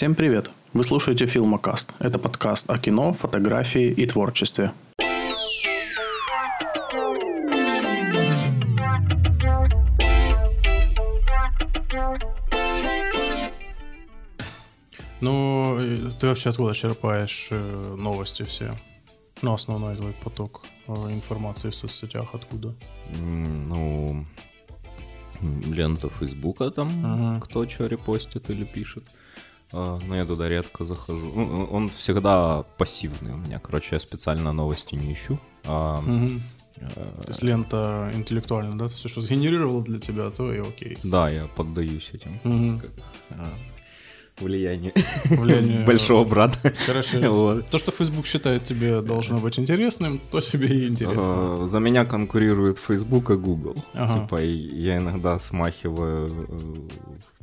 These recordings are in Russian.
Всем привет! Вы слушаете Филмокаст. Это подкаст о кино, фотографии и творчестве. Ну, и ты вообще откуда черпаешь э, новости все? Ну, основной твой поток э, информации в соцсетях откуда? Ну, лента Фейсбука там, Ага. кто что репостит или пишет. А, Но я туда редко захожу. Ну, он всегда пассивный у меня. Короче, я специально новости не ищу. А, э, То есть лента интеллектуальная, да? Все, что сгенерировало для тебя, то и окей. Да, я поддаюсь этим а, влиянию Влияние- большого брата. Короче, Вот. то, что Facebook считает тебе должно быть интересным, то тебе и интересно. А, За меня конкурирует Facebook и Google. Ага. Типа, я иногда смахиваю э,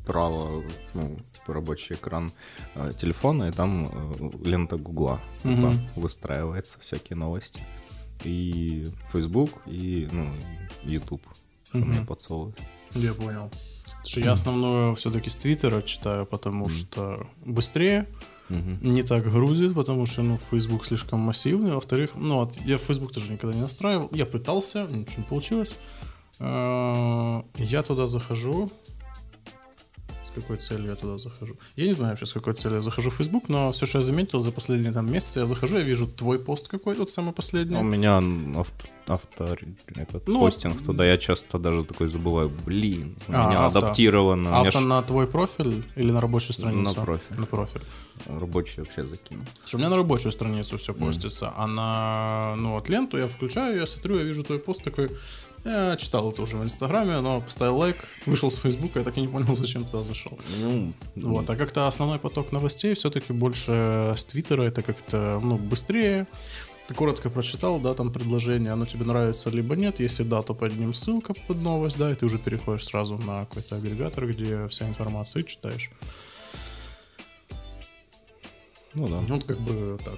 вправо, ну, типа, рабочий экран э, телефона, и там э, лента Гугла типа, Мгм. выстраивается, всякие новости. И Facebook, и, ну, YouTube, Мгм. мне подсовывают. Я понял. Потому что я основную все-таки с Твиттера читаю, потому что быстрее, Мгм. не так грузит, потому что, ну, Facebook слишком массивный. Во-вторых, ну, вот я Facebook тоже никогда не настраивал. Я пытался, ничего не получилось. А, Я туда захожу. Какой целью я туда захожу? Я не знаю вообще, с какой целью я захожу в Facebook, но все, что я заметил за последние там месяцы, я захожу, я вижу твой пост какой-то, вот самый последний. У меня авто, авто этот Ну, постинг туда, я часто даже такой забываю, блин, у А, меня авто. адаптировано, меня Авто ж на твой профиль или на рабочую страницу? На профиль. На профиль. рабочий вообще закинул. Слушай, у меня на рабочую страницу все постится, а на ну, вот ленту я включаю, я смотрю, я вижу твой пост такой. Я читал это уже в Инстаграме, но поставил лайк, вышел с Фейсбука, я так и не понял, зачем туда зашел. Ну, Вот, а как-то основной поток новостей все-таки больше с Твиттера, это как-то ну, быстрее. Ты коротко прочитал, да, там предложение, оно тебе нравится либо нет. Если да, то под ним ссылка под новость, да, и ты уже переходишь сразу на какой-то агрегатор, где вся информация и читаешь. ну да. Ну, вот как бы так.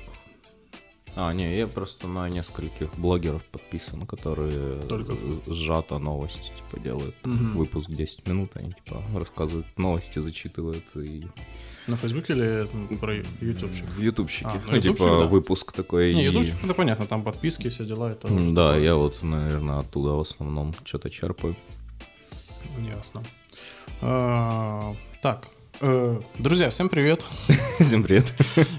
А, не, я просто на нескольких блогеров подписан, которые Только сжато новости, типа, делают выпуск 10 минут, они, типа, рассказывают новости, зачитывают и На Фейсбуке или ну, про ютубчик? в ютубчике. А, ну, ютубчик, типа, да. выпуск такой. Не, и- ютубчик, это понятно, там подписки, все дела, это Да, такое. я вот, наверное, оттуда в основном что-то черпаю. Ясно. А, Так, друзья, всем привет. Всем привет.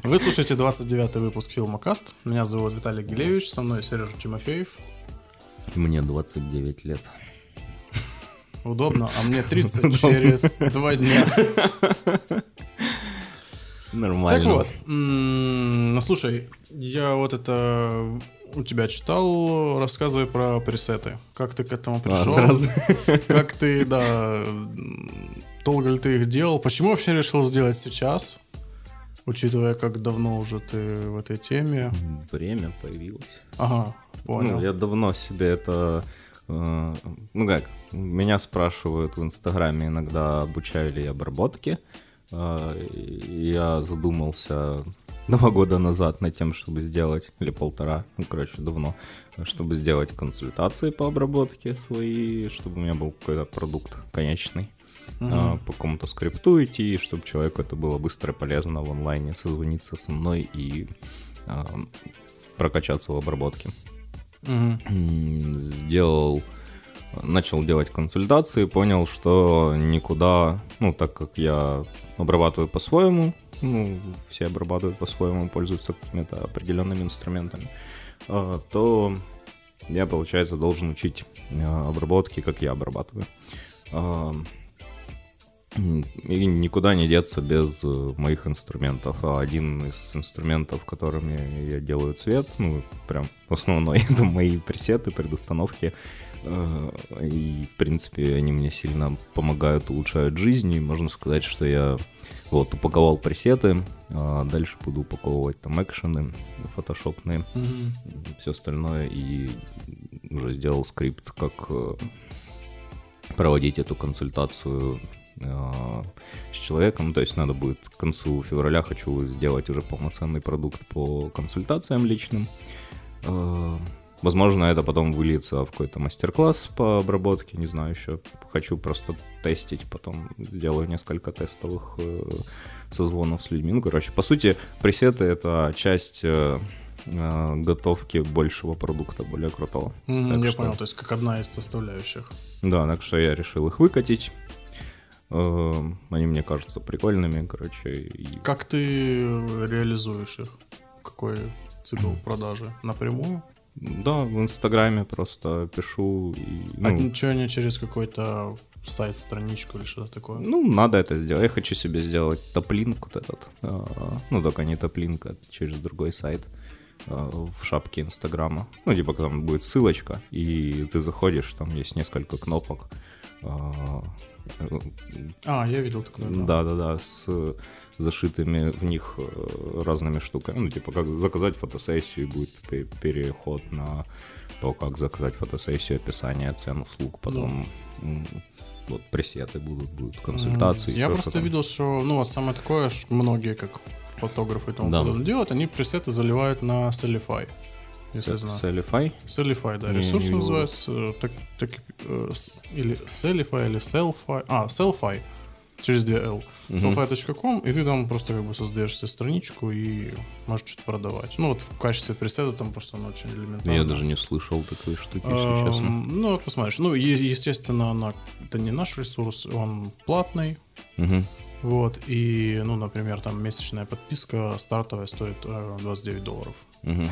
Вы слушаете 29-й выпуск Филмокаст. Меня зовут Виталий Гилевич, со мной Сережа Тимофеев. Мне 29 лет. Удобно, а мне 30 через два дня. Нормально. Так вот, ну слушай, я вот это у тебя читал, рассказывай про пресеты. Как ты к этому А, пришел? сразу. Как ты, да, долго ли ты их делал? Почему вообще решил сделать сейчас? Учитывая, как давно уже ты в этой теме. Время появилось. Ага, понял. Ну, я давно себе это... э, ну как, меня спрашивают в Инстаграме иногда, обучаю ли я обработке. Э, я задумался два года назад над тем, чтобы сделать, или полтора, ну, короче, давно, чтобы сделать консультации по обработке свои, чтобы у меня был какой-то продукт конечный. Э, по какому-то скрипту идти, чтобы человеку это было быстро и полезно в онлайне созвониться со мной и э, прокачаться в обработке. М, сделал, начал делать консультации, понял, что никуда, ну, так как я обрабатываю по-своему, ну, все обрабатывают по-своему, пользуются какими-то определенными инструментами, а, то я, получается, должен учить обработки, как я обрабатываю. И никуда не деться без э, моих инструментов. А один из инструментов, которыми я делаю цвет, ну, прям основной, это мои пресеты, предустановки. Э, И, в принципе, они мне сильно помогают, улучшают жизнь. И можно сказать, что я вот упаковал пресеты, а дальше буду упаковывать там экшены фотошопные, Мгм. все остальное. И уже сделал скрипт, как э, проводить эту консультацию с человеком. То есть надо будет к концу февраля хочу сделать уже полноценный продукт по консультациям личным. Э, Возможно, это потом выльется в какой-то мастер-класс по обработке, не знаю еще. Хочу просто тестить, потом сделаю несколько тестовых э, созвонов с людьми. Ну, короче, по сути, пресеты — это часть э, э, готовки большего продукта, более крутого. Так я что- понял, то есть как одна из составляющих. Да, так что я решил их выкатить. Э, Они мне кажутся прикольными, короче. и- Как ты реализуешь их? Какой цикл продажи? Напрямую? Да, в Инстаграме просто пишу. И, а ну, ничего не через какой-то сайт, страничку или что-то такое? ну, надо это сделать. Я хочу себе сделать топлинк вот этот. а, Ну, только не топлинк, а через другой сайт а, в шапке Инстаграма. Ну, типа там будет ссылочка, и ты заходишь, там есть несколько кнопок. А, я видел такое, да. Да-да-да, с зашитыми в них э, разными штуками. Ну, типа, как заказать фотосессию, и будет пе- переход на то, как заказать фотосессию, описание цен, услуг, потом м, вот пресеты будут, будут консультации. Я просто что-то. видел, что, ну, вот самое такое, что многие, как фотографы и тому Да. подобное делают, они пресеты заливают на Sellify, если знаю. Да, Не- ресурс не видел. называется, э, так, так, э, или Sellify, или Sellfy, а, Sellfy, через 2 L, sellfy.com, и ты там просто как бы создаешь себе страничку и можешь что-то продавать. Ну, вот в качестве пресета там просто оно очень элементарно. Я даже не слышал такой штуки, если Эм, честно. Ну, вот посмотришь. Ну, естественно, она, это не наш ресурс, он платный. Вот, и, ну, например, там месячная подписка стартовая стоит э, 29 долларов Мгм.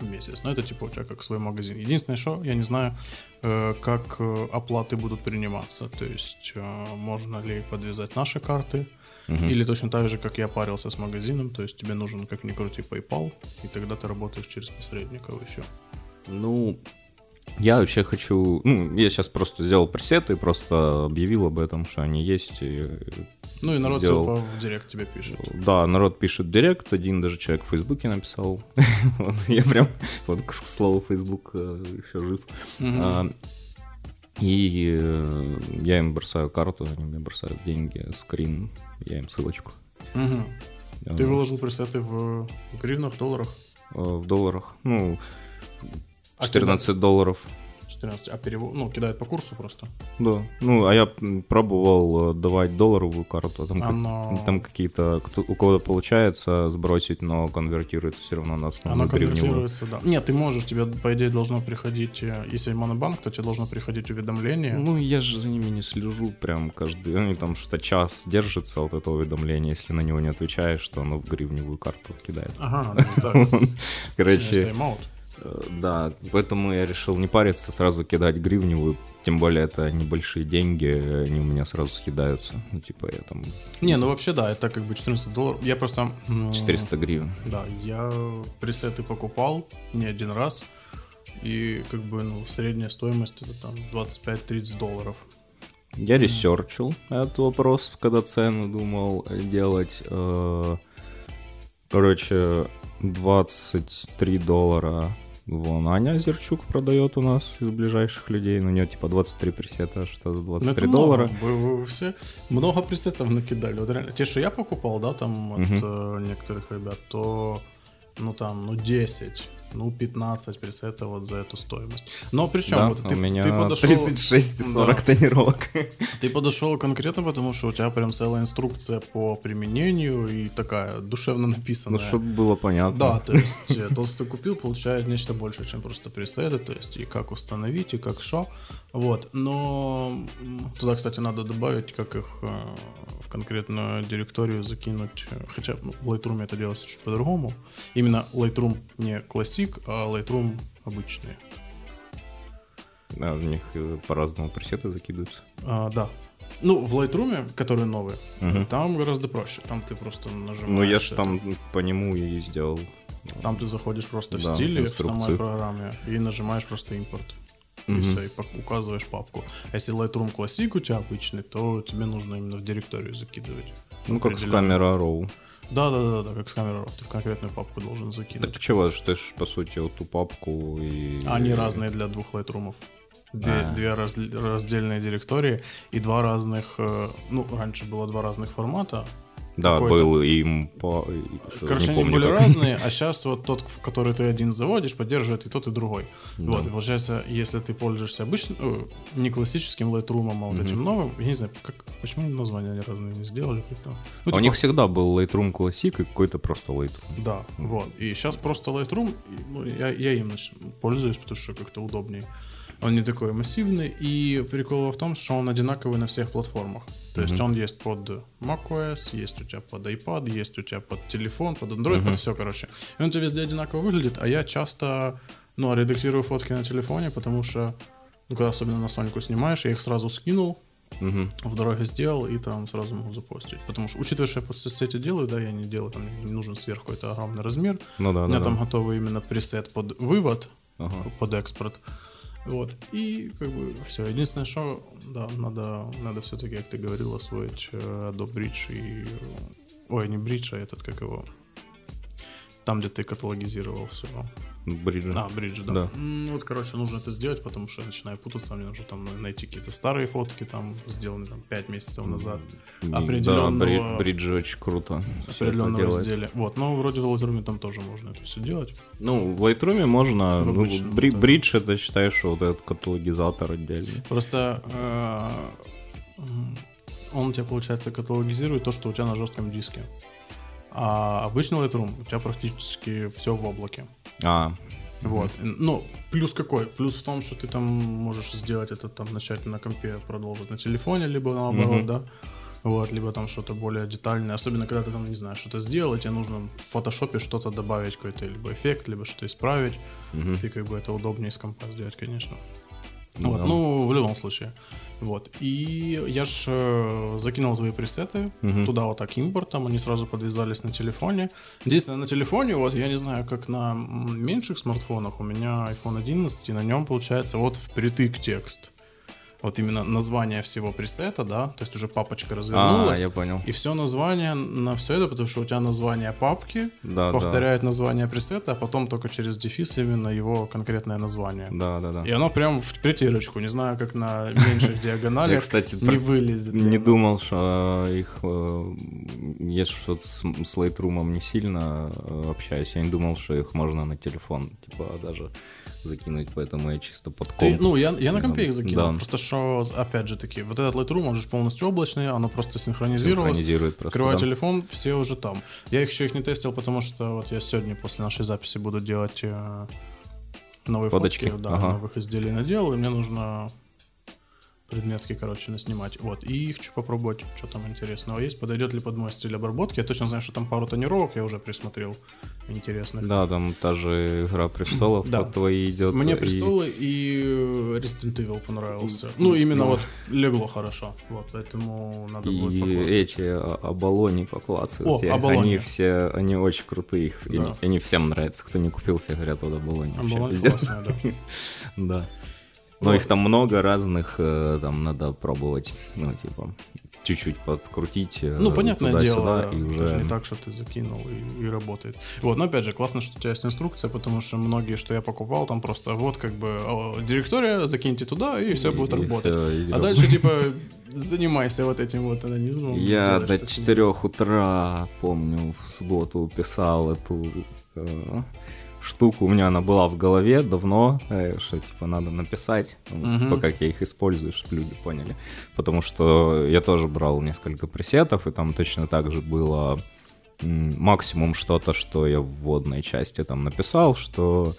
В месяц. Но это типа у тебя как свой магазин. Единственное, что я не знаю, э, как э, оплаты будут приниматься. То есть, э, можно ли подвязать наши карты, или точно так же, как я парился с магазином, то есть тебе нужен, как ни крути, PayPal, и тогда ты работаешь через посредников еще. Ну, я вообще хочу... Ну, я сейчас просто сделал пресеты, просто объявил об этом, что они есть, и Ну и народ Сделал. типа в директ тебе пишет. Да, народ пишет директ, один даже человек в Фейсбуке написал. Вот, Я прям, вот, к слову, Фейсбук еще жив. А, И э, я им бросаю карту, они мне бросают деньги, скрин, я им ссылочку. Мгм. Да. Ты выложил пресеты в гривнах, долларах? Э, В долларах, ну, А 14 долларов. 14, а перевод, ну, кидает по курсу просто. Да, ну, а я пробовал э, давать долларовую карту, а там, как- Оно- там какие-то, кто- у кого-то получается сбросить, но конвертируется все равно на Оно гривневую. конвертируется, да. Нет, ты можешь, тебе, по идее, должно приходить, э, если монобанк, то тебе должно приходить уведомление. Ну, я же за ними не слежу прям каждый... Они там что час держится вот это уведомление, если на него не отвечаешь, то оно в гривневую карту кидает. Ага, ну, так. Короче, да, поэтому я решил не париться, сразу кидать гривневую, тем более это небольшие деньги, они у меня сразу съедаются. Ну, типа я там Не, ну вообще, да, это как бы 14 долларов. Я просто... м, 400 гривен. Да, я пресеты покупал не один раз. И как бы, ну, средняя стоимость это там 25-30 долларов. Я ресерчил этот вопрос, когда цену думал делать. э, Короче, 23 доллара вон Аня Зерчук продает у нас из ближайших людей. Ну, у нее типа 23 пресета, что за Ну, 23 это доллара. много. Вы, вы- все много пресетов накидали. Вот реально, те, что я покупал, да, там от э, некоторых ребят, то ну там, ну 10, ну 15 пресетов вот за эту стоимость. Но причем Да, вот ты, меня ты подошел... 36 и 40 тонировок. Ты подошел конкретно, потому что у тебя прям целая инструкция по применению и такая душевно Ну, написанная. чтобы было понятно. Да, то есть э, тот, кто купил, получает нечто большее, чем просто пресеты, то есть и как установить, и как что. Вот, но туда, кстати, надо добавить, как их э, в конкретную директорию закинуть. Хотя ну, в Lightroom это делается чуть по-другому. Именно Lightroom не Classic, а Lightroom обычный. Да, в них э, по-разному пресеты закидываются. А, да. Ну, в Lightroom, который новый, там гораздо проще. Там ты просто нажимаешь. Ну, я ж это. там по нему и сделал. Там ты заходишь просто в Да, стиле в самой инструкцию. программе и нажимаешь просто импорт. И все, и указываешь папку. А если Lightroom Classic у тебя обычный, то тебе нужно именно в директорию закидывать. Ну, как с камера RAW. Да, да, да, да, как с камерой. Ты в конкретную папку должен закинуть. Так чего, что ты ж, по сути, вот ту папку и... Они разные для двух Lightroom'ов. Две, А. две раз- раздельные директории и два разных, э, ну, раньше было два разных формата, Да, был и МПА, и что-то, Короче, они помню были как. разные, а сейчас вот тот, в который ты один заводишь, поддерживает и тот, и другой. Вот, и получается, если ты пользуешься обычным, э, не классическим Lightroom, а вот этим новым, я не знаю, как, почему они название ни разу не сделали. как-то. Ну, У типа, них всегда был Lightroom Classic и какой-то просто Lightroom. Да, вот. И сейчас просто Lightroom, ну, я, я им пользуюсь, потому что как-то удобнее. Он не такой массивный, и прикол в том, что он одинаковый на всех платформах. То есть он есть под macOS, есть у тебя под iPad, есть у тебя под телефон, под Android, под все, короче. И он у тебя везде одинаково выглядит, а я часто, ну, редактирую фотки на телефоне, потому что, ну, когда особенно на Соньку снимаешь, я их сразу скинул, Мгм. в дороге сделал и там сразу могу запостить. Потому что, учитывая, что я под соцсети делаю, да, я не делаю, там не нужен сверху это огромный размер. Ну да, У меня да, там да. готовый именно пресет под вывод, Ага. под экспорт. Вот. И как бы все. Единственное, что да, надо, надо все-таки, как ты говорил, освоить э, Adobe Bridge и. Ой, не Bridge, а этот, как его. Там, где ты каталогизировал все. Бриджи. А, Bridge, да. Да. М, Вот, короче, нужно это сделать, потому что я начинаю путаться, мне нужно там найти какие-то старые фотки, там, сделанные там 5 месяцев назад. Да, определенного- Бри- Бриджи очень круто. определенного разделе. Вот, но вроде в Lightroom там тоже можно это все делать. Ну, в Lightroom можно... В ну, обычном, бри- да. Бридж это считаешь, что вот этот каталогизатор отдельный. Просто э, он у тебя, получается, каталогизирует то, что у тебя на жестком диске. А обычный Lightroom у тебя практически все в облаке. А, Вот. Ну, плюс какой? Плюс в том, что ты там можешь сделать это там начать на компе, продолжить на телефоне, либо наоборот, Мгм. да. Вот, либо там что-то более детальное. Особенно, когда ты там, не знаю, что-то сделал, тебе нужно в фотошопе что-то добавить, какой-то либо эффект, либо что-то исправить. мгм. Ты как бы это удобнее с компа сделать, конечно. Ну вот, да. ну, в любом случае. Вот. И я ж э, закинул твои пресеты туда вот так импортом, они сразу подвязались на телефоне. Единственное, на телефоне, вот я не знаю, как на меньших смартфонах, у меня iPhone 11, и на нем получается вот впритык текст. Вот именно название всего пресета, да, то есть уже папочка развернулась. А, я понял. И все название на все это, потому что у тебя название папки Да, повторяет название пресета, а потом только через дефис именно его конкретное название. Да, да, да. И оно прям в притирочку. Не знаю, как на меньших диагоналях Я, кстати, не вылезет. Не думал, что их э, есть что-то с, с Lightroom не сильно э, общаюсь. Я не думал, что их можно на телефон, типа, даже закинуть, поэтому я чисто под комп. Ты, ну, я, я на компе их закинул. Да. Просто что, опять же таки, вот этот Lightroom, он же полностью облачный, оно просто синхронизировалось. Синхронизирует просто, Открываю да. телефон, все уже там. Я их еще их не тестил, потому что вот я сегодня после нашей записи буду делать э, новые Фоточки, фотки, да, ага. новых изделий наделал, и мне нужно предметки, короче, наснимать. Вот. И хочу попробовать, что там интересного есть. Подойдет ли под мой стиль обработки. Я точно знаю, что там пару тонировок я уже присмотрел интересных. Да, там та же Игра Престолов Да. твоей идет. Мне и- престолы и э, Resident Evil понравился. Ну, именно вот легло хорошо. Вот, поэтому надо будет И поклацать. эти а, оболони поклацать. О, оболони. Они все, они очень крутые. их- и Да. они, они всем нравятся. Кто не купил, все говорят, вот оболони. пиздец». классная, да. Да. Но Вот. их там много разных, э, там надо пробовать, ну, типа, чуть-чуть подкрутить. э, Ну, понятное дело, и уже... даже не так, что ты закинул и, и работает. Вот, но опять же, классно, что у тебя есть инструкция, потому что многие, что я покупал, там просто вот как бы о, директория, закиньте туда, и все будет и работать. всё, и а дальше, типа, занимайся вот этим вот анонизмом. Я до что с ним. 4 утра, помню, в субботу писал эту э, штуку. У меня она была в голове давно, э, что типа надо написать, типа как я их использую, чтобы люди поняли. Потому что я тоже брал несколько пресетов, и там точно так же было максимум что-то, что я в вводной части там написал, что,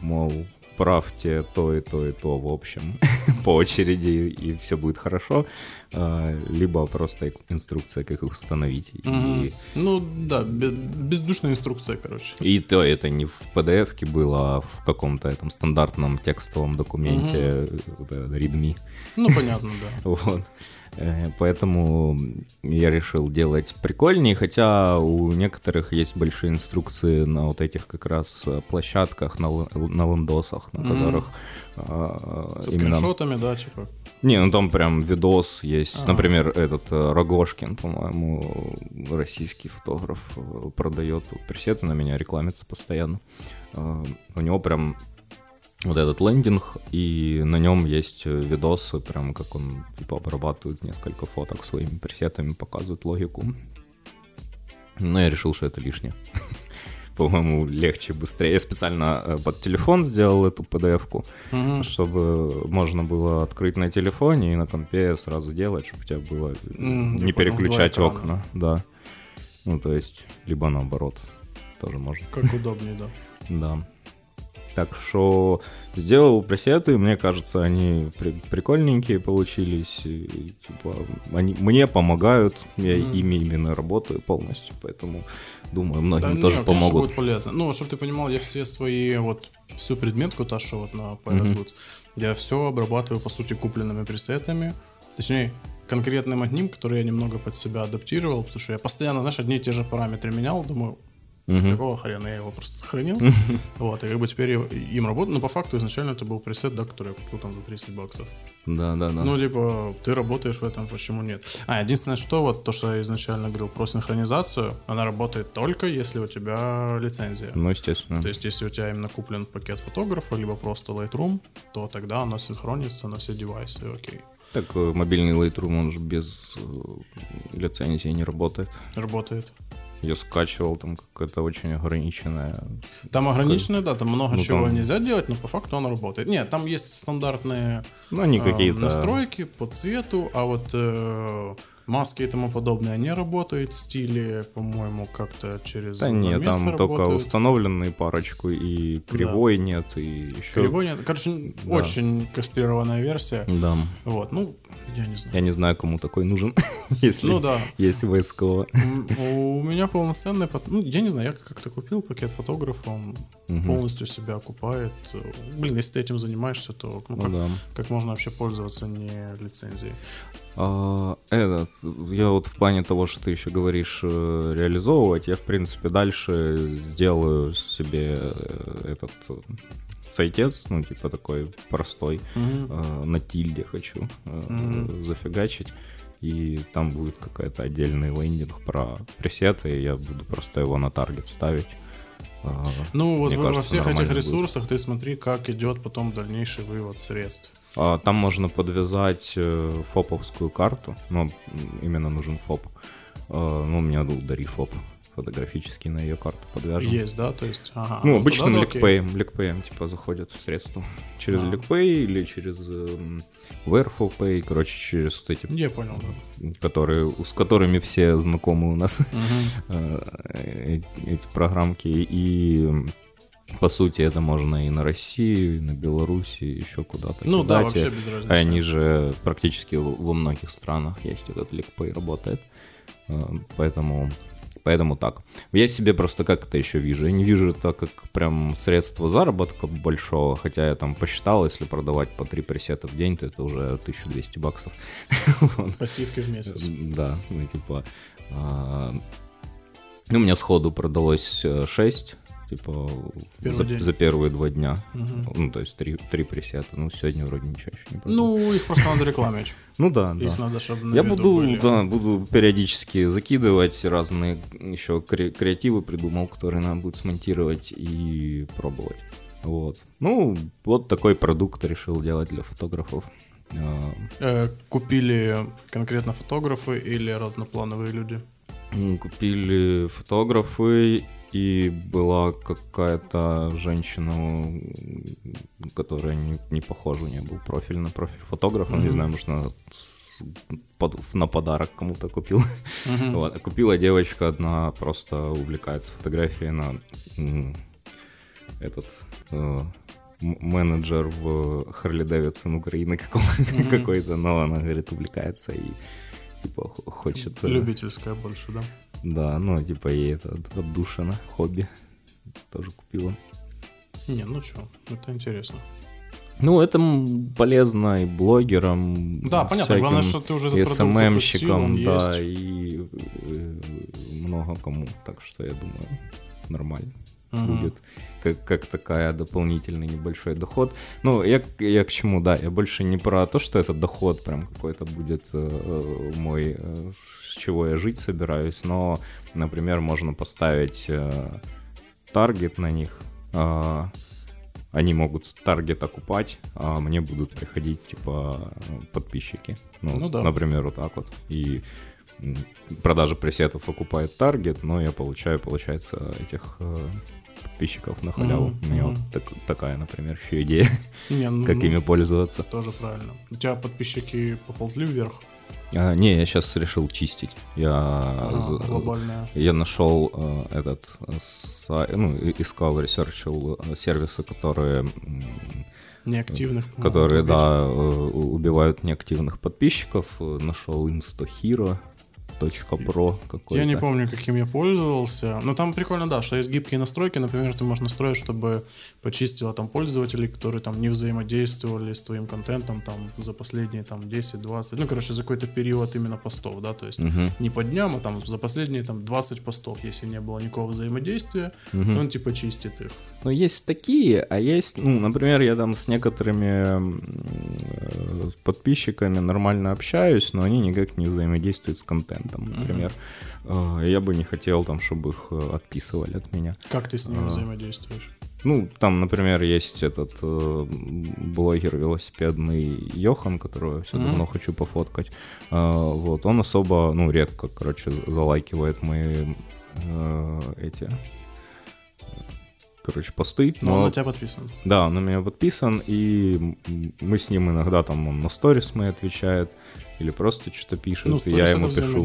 мол, правьте то и то и то, в общем, по очереди, и все будет хорошо. А, Либо просто инструкция, как их установить. И, Ну, да, бе- бездушная инструкция, короче. и то это не в PDF было, а в каком-то этом стандартном текстовом документе, это readme. Ну, понятно, да. Вот. Э, Поэтому я решил делать прикольнее, хотя у некоторых есть большие инструкции на вот этих как раз э, площадках, на, на лендосах, на которых а, Со именно... скриншотами, да, типа. Не, ну там прям видос есть. Ага. Например, этот Рогошкин, по-моему, российский фотограф, продает пресеты на меня, рекламится постоянно. У него прям вот этот лендинг, и на нем есть э, видосы, прям как он типа обрабатывает несколько фоток своими пресетами, показывает логику. Но я решил, что это лишнее. По-моему, легче, быстрее. Я специально э, под телефон сделал эту PDF-ку, Мгм. чтобы можно было открыть на телефоне и на компе сразу делать, чтобы у тебя было я не переключать окна. Да. Ну, то есть, либо наоборот. Тоже можно. Как удобнее, да. Да. Так что сделал пресеты, мне кажется, они при- прикольненькие получились. и, типа, они мне помогают, я Мгм. ими именно работаю полностью, поэтому думаю, Да, многим не, тоже конечно, помогут. будет полезно. Ну, чтобы ты понимал, я все свои, вот, всю предметку, та, что вот на Pirate. Boots, я все обрабатываю, по сути, купленными пресетами. Точнее, конкретным одним, который я немного под себя адаптировал, потому что я постоянно, знаешь, одни и те же параметры менял, думаю, Мгм. какого хрена я его просто сохранил. Вот, и как бы теперь я им работаю. Но по факту изначально это был пресет, да, который я купил там за 30 баксов. Да, да, да. Ну, типа, ты работаешь в этом, почему нет? А, единственное, что вот то, что я изначально говорил про синхронизацию, она работает только если у тебя лицензия. Ну, естественно. То есть, если у тебя именно куплен пакет фотографа, либо просто Lightroom, то тогда оно синхронится на все девайсы, окей. Так э, мобильный Lightroom, он же без э, лицензии не работает. Работает. Я скачивал, там какая-то очень ограниченная. Там ограничено, да, там много Ну, чего там- нельзя делать, но по факту оно работает. Нет, там есть стандартные Ну, они э, настройки по цвету, а вот э, маски и тому подобное не работают, стили, по-моему, как-то через Да нет, там только работают. установленные парочку, и кривой нет, и еще... Кривой нет. Короче, Да. очень кастрированная версия. Да. Вот, ну, я не знаю. Я не знаю, кому такой нужен, если Ну да. есть войсково. У меня полноценный, ну, я не знаю, я как-то купил пакет фотографа, он полностью себя окупает. Блин, если ты этим занимаешься, то ну, Ну да. как можно вообще пользоваться не лицензией? А, этот, я вот в плане того, что ты еще говоришь э, реализовывать, я в принципе дальше сделаю себе э, этот э, сайтец, ну типа такой простой, э, на тильде хочу э, зафигачить. И там будет какая-то отдельный лендинг про пресеты, и я буду просто его на таргет ставить. А, Ну, вот Мне во- во кажется, всех этих нормально будет. ресурсах ты смотри, как идет потом дальнейший вывод средств. А, Там можно подвязать э, фоповскую карту, но именно нужен фоп. А, Ну, у меня был Дари фоп фотографический на ее карту подвяжен. Есть, да? То есть, ага. Ну, тогда да, окей. ликпеем, ликпеем, типа, заходят средства. Через А. ликпей или через эм, Verifopay, короче, через вот эти, Я понял, да. которые, с которыми все знакомы у нас, э, эти программки. И, по сути, это можно и на Россию, и на Беларуси, и еще куда-то. Ну да, вообще без разницы. А Они же практически во многих странах есть этот ликпей работает. Э, Поэтому, поэтому так. Я себе просто как это еще вижу. Я не вижу это как прям средство заработка большого, хотя я там посчитал, если продавать по три пресета в день, то это уже 1200 баксов. Пассивки в месяц. Да, ну типа... а, Ну, у меня сходу продалось 6, типа, за, за первые два дня. Мгм. Ну, то есть три, три пресета. Ну, сегодня вроде ничего еще не. Ну, их просто надо рекламить. ну да, да. Их надо, чтобы Я буду, были. да, буду периодически закидывать разные еще кре- креативы придумал, которые надо будет смонтировать и пробовать. Вот. Ну, вот такой продукт решил делать для фотографов. А, Э, Купили конкретно фотографы или разноплановые люди? Купили фотографы, и была какая-то женщина, которая не, не похожа, у нее был профиль на профиль фотографа, не знаю, может, она под- на подарок кому-то купил. Вот, а купила девочка одна, просто увлекается фотографией, она м, этот э, менеджер в Харли Дэвидсон Украины какого- какой-то, но она, говорит, увлекается и типа хочет... э, Любительская больше, да? Да, ну, типа ей это от- отдушина, хобби. Тоже купила. Не, ну что, это интересно. Ну, это полезно и блогерам. Да, понятно, главное, что ты уже этот СММщикам, да, есть. и э, много кому. Так что я думаю, нормально Мгм. будет. Как, как такая дополнительный небольшой доход. Ну, я, я к чему, да, я больше не про то, что это доход прям какой-то будет э, э, мой, э, с чего я жить собираюсь, но, например, можно поставить э, таргет на них, а, они могут таргет окупать, а мне будут приходить, типа, подписчики. Ну, Ну да. например, вот так вот. И продажа пресетов окупает таргет, но я получаю, получается, этих э, подписчиков на халяву. Мгм, У меня мгм. вот так- такая, например, еще идея, Не, ну, как ну, ими пользоваться. Тоже правильно. У тебя подписчики поползли вверх? А, не, я сейчас решил чистить. Я, глобальная. я нашел э, этот э, сай- ну, искал, ресерчил э, сервисы, которые Неактивных. которые, да, убивают неактивных подписчиков. Нашел instahero.pro какой-то. Я не помню, каким я пользовался. Но там прикольно, да, что есть гибкие настройки. Например, ты можешь настроить, чтобы почистила там пользователей, которые там не взаимодействовали с твоим контентом там за последние там 10-20, ну, короче, за какой-то период именно постов, да, то есть Мгм. не по дням, а там за последние там 20 постов, если не было никакого взаимодействия, Мгм. он типа чистит их. Ну, есть такие, а есть, ну, например, я там с некоторыми э, подписчиками нормально общаюсь, но они никак не взаимодействуют с контентом, например. Э, Я бы не хотел там, чтобы их э, отписывали от меня. Как ты с ними А. взаимодействуешь? Ну, там, например, есть этот э, блогер велосипедный Йохан, которого я все Мгм. давно хочу пофоткать. А, вот, он особо, ну, редко, короче, за- залайкивает мои э, эти, короче, посты. Но он но- на тебя подписан. да, он на меня подписан, и мы с ним иногда там он на сторис мои отвечает, или просто что-то пишет, Ну, и я ему пишу.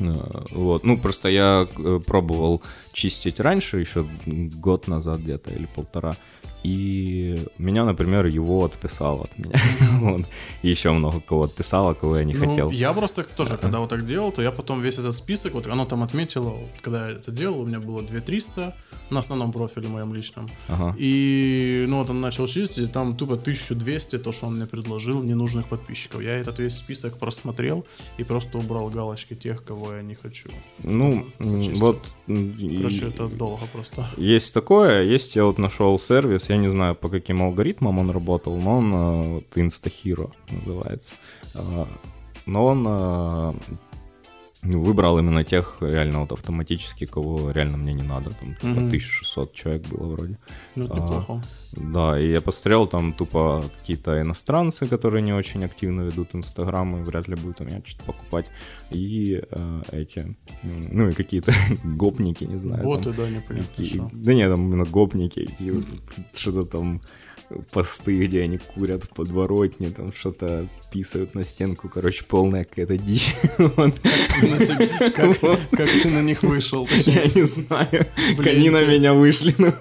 Э, Вот, ну просто я э, пробовал чистить раньше, еще год назад где-то или полтора, и меня, например, его отписал от меня. Вот. И еще много кого отписало, кого я не Ну, хотел. Я просто тоже, когда вот так делал, то я потом весь этот список, вот оно там отметило, когда я это делал, у меня было 2300 на основном профиле моем личном. Ага. И, ну, вот он начал чистить, и там тупо 1200, то, что он мне предложил, ненужных подписчиков. Я этот весь список просмотрел и просто убрал галочки тех, кого я не хочу. Ну, Почистил. вот... и- Короче, это долго просто. Есть такое, есть я вот нашел сервис, я не знаю по каким алгоритмам он работал, но он э, вот Instahero называется. А, Но он э, выбрал именно тех реально вот автоматически, кого реально мне не надо. Там типа Мгм. 1600 человек было вроде. Ну, это А, неплохо. Да, и я посмотрел, там тупо какие-то иностранцы, которые не очень активно ведут Инстаграм, и вряд ли будут у меня что-то покупать. И э, эти, ну и какие-то гопники, не знаю. там. Боты, да, непонятно Какие- что. Да нет, там именно гопники, какие вот что-то там посты, где они курят в подворотне, там что-то писают на стенку, короче, полная какая-то дичь. Вот. Как как ты на них вышел? Я не знаю, как они на меня вышли. Ну,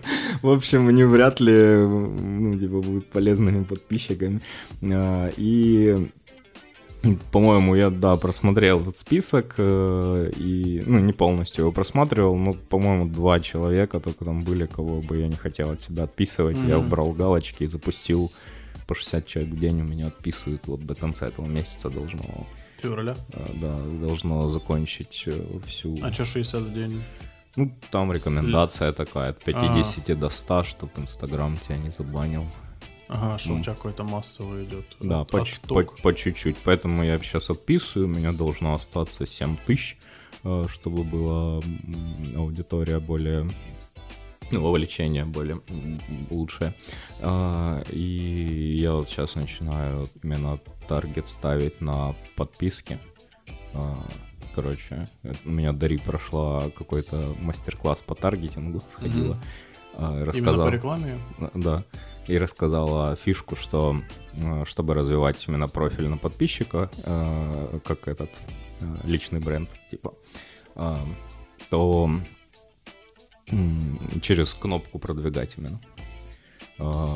в общем, они вряд ли, ну, типа, будут полезными подписчиками. А, И по-моему, я, да, просмотрел этот список, э, и, ну, не полностью его просматривал, но, по-моему, два человека только там были, кого бы я не хотел от себя отписывать. Я Мгм. убрал галочки и запустил по 60 человек в день у меня отписывают, вот до конца этого месяца должно, Февраля. э, да, должно закончить э, всю... А что 60 в день? Ну, там рекомендация такая, от 50 до 100, чтобы Инстаграм тебя не забанил. Ага, что у тебя какой-то массовый идет. Да, по, по, по чуть-чуть. Поэтому я сейчас отписываю, у меня должно остаться 7 тысяч, э, чтобы была аудитория более ну, вовлечение более лучшее. А, И я вот сейчас начинаю именно таргет ставить на подписки. А, Короче, у меня Дари прошла какой-то мастер-класс по таргетингу, сходила. и Именно по рекламе? да. И рассказала фишку, что э, чтобы развивать именно профиль на подписчика, э, как этот э, личный бренд, типа, то через кнопку продвигать именно. Э,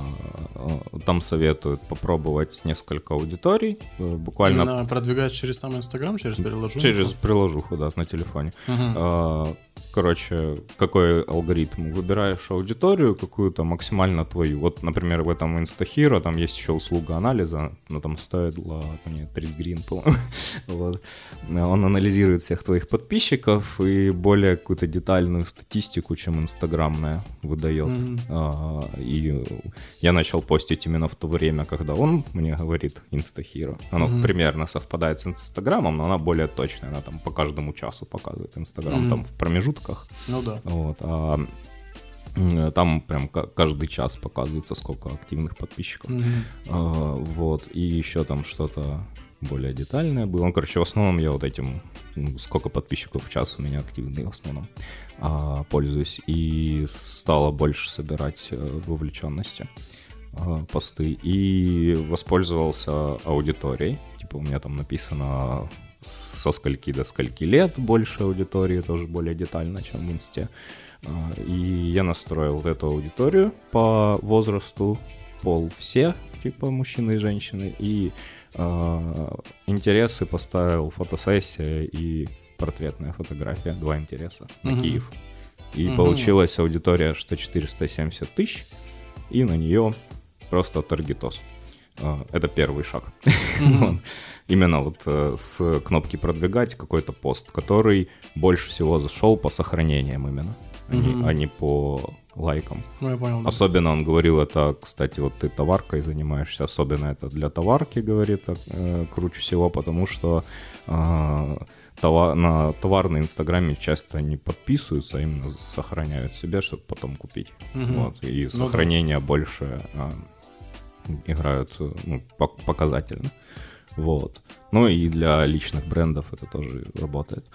Там советуют попробовать несколько аудиторий, э, буквально Именно продвигать через сам Инстаграм, через приложение? через приложуху, да, на телефоне. А, Короче, какой алгоритм? Выбираешь аудиторию какую-то максимально твою. Вот, например, в этом Instahero там есть еще услуга анализа, но там стоит мне 30 грин, по-моему. Вот. Он анализирует всех твоих подписчиков и более какую-то детальную статистику, чем инстаграмная, выдает. А, И я начал постить именно в то время, когда он мне говорит Instahero. Оно Мгм. примерно совпадает с Инстаграмом, но она более точная. Она там по каждому часу показывает Инстаграм, Мгм. там в промежутках. Ну да. Вот, а там прям ка- каждый час показывается, сколько активных подписчиков. Мгм. А, Вот, и еще там что-то более детальное было. Ну, короче, в основном я вот этим, ну, сколько подписчиков в час у меня активные в основном, а, пользуюсь. И стало больше собирать э, вовлеченности а, посты. И воспользовался аудиторией. Типа у меня там написано со скольки до скольки лет больше аудитории, тоже более детально, чем в инсте. А, и я настроил эту аудиторию по возрасту, пол все, типа мужчины и женщины, и э, интересы поставил фотосессия и портретная фотография, два интереса на Мгм. Киев. И Мгм. получилась аудитория, что 470 тысяч, и на нее просто таргетос. А, Это первый шаг. Именно вот э, с кнопки продвигать какой-то пост, который больше всего зашел по сохранениям именно, а не- а не по лайкам. Ну, я понял. да. Особенно он говорил это, кстати, вот ты товаркой занимаешься, особенно это для товарки, говорит, э, круче всего, потому что э, това- на товарный инстаграме часто не подписываются, а именно сохраняют себе, чтобы потом купить. Мгм. Вот, и да. сохранения больше э, играют э, ну, пок- показательно. Вот. Ну и для личных брендов это тоже работает.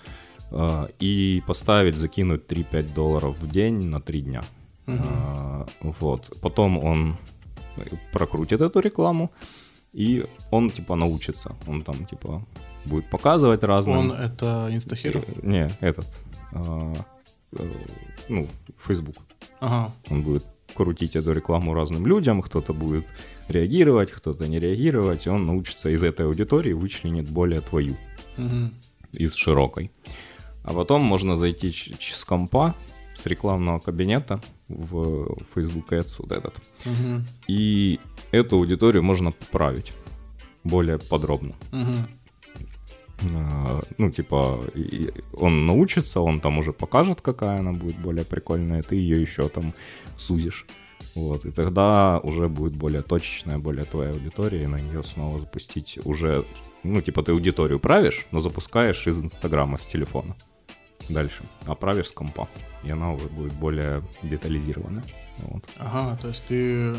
А, И поставить, закинуть 3-5 долларов в день на 3 дня. А, Вот. Потом он прокрутит эту рекламу, и он, типа, научится. Он там, типа, будет показывать разные... Он это инстахер? Не, этот... а, э, Ну, Facebook. Ага. Он будет крутить эту рекламу разным людям, кто-то будет реагировать, кто-то не реагировать, и он научится из этой аудитории вычленить более твою, Мгм. из широкой. А потом можно зайти ч- ч- с компа, с рекламного кабинета в Facebook Ads вот этот. Мгм. И эту аудиторию можно поправить более подробно. Мгм. А, Ну, типа, он научится, он там уже покажет, какая она будет более прикольная, ты ее еще там сузишь. Вот, и тогда уже будет более точечная, более твоя аудитория, и на нее снова запустить уже, ну, типа, ты аудиторию правишь, но запускаешь из Инстаграма, с телефона. Дальше. А правишь с компа, и она уже будет более детализированная. Вот. Ага, то есть ты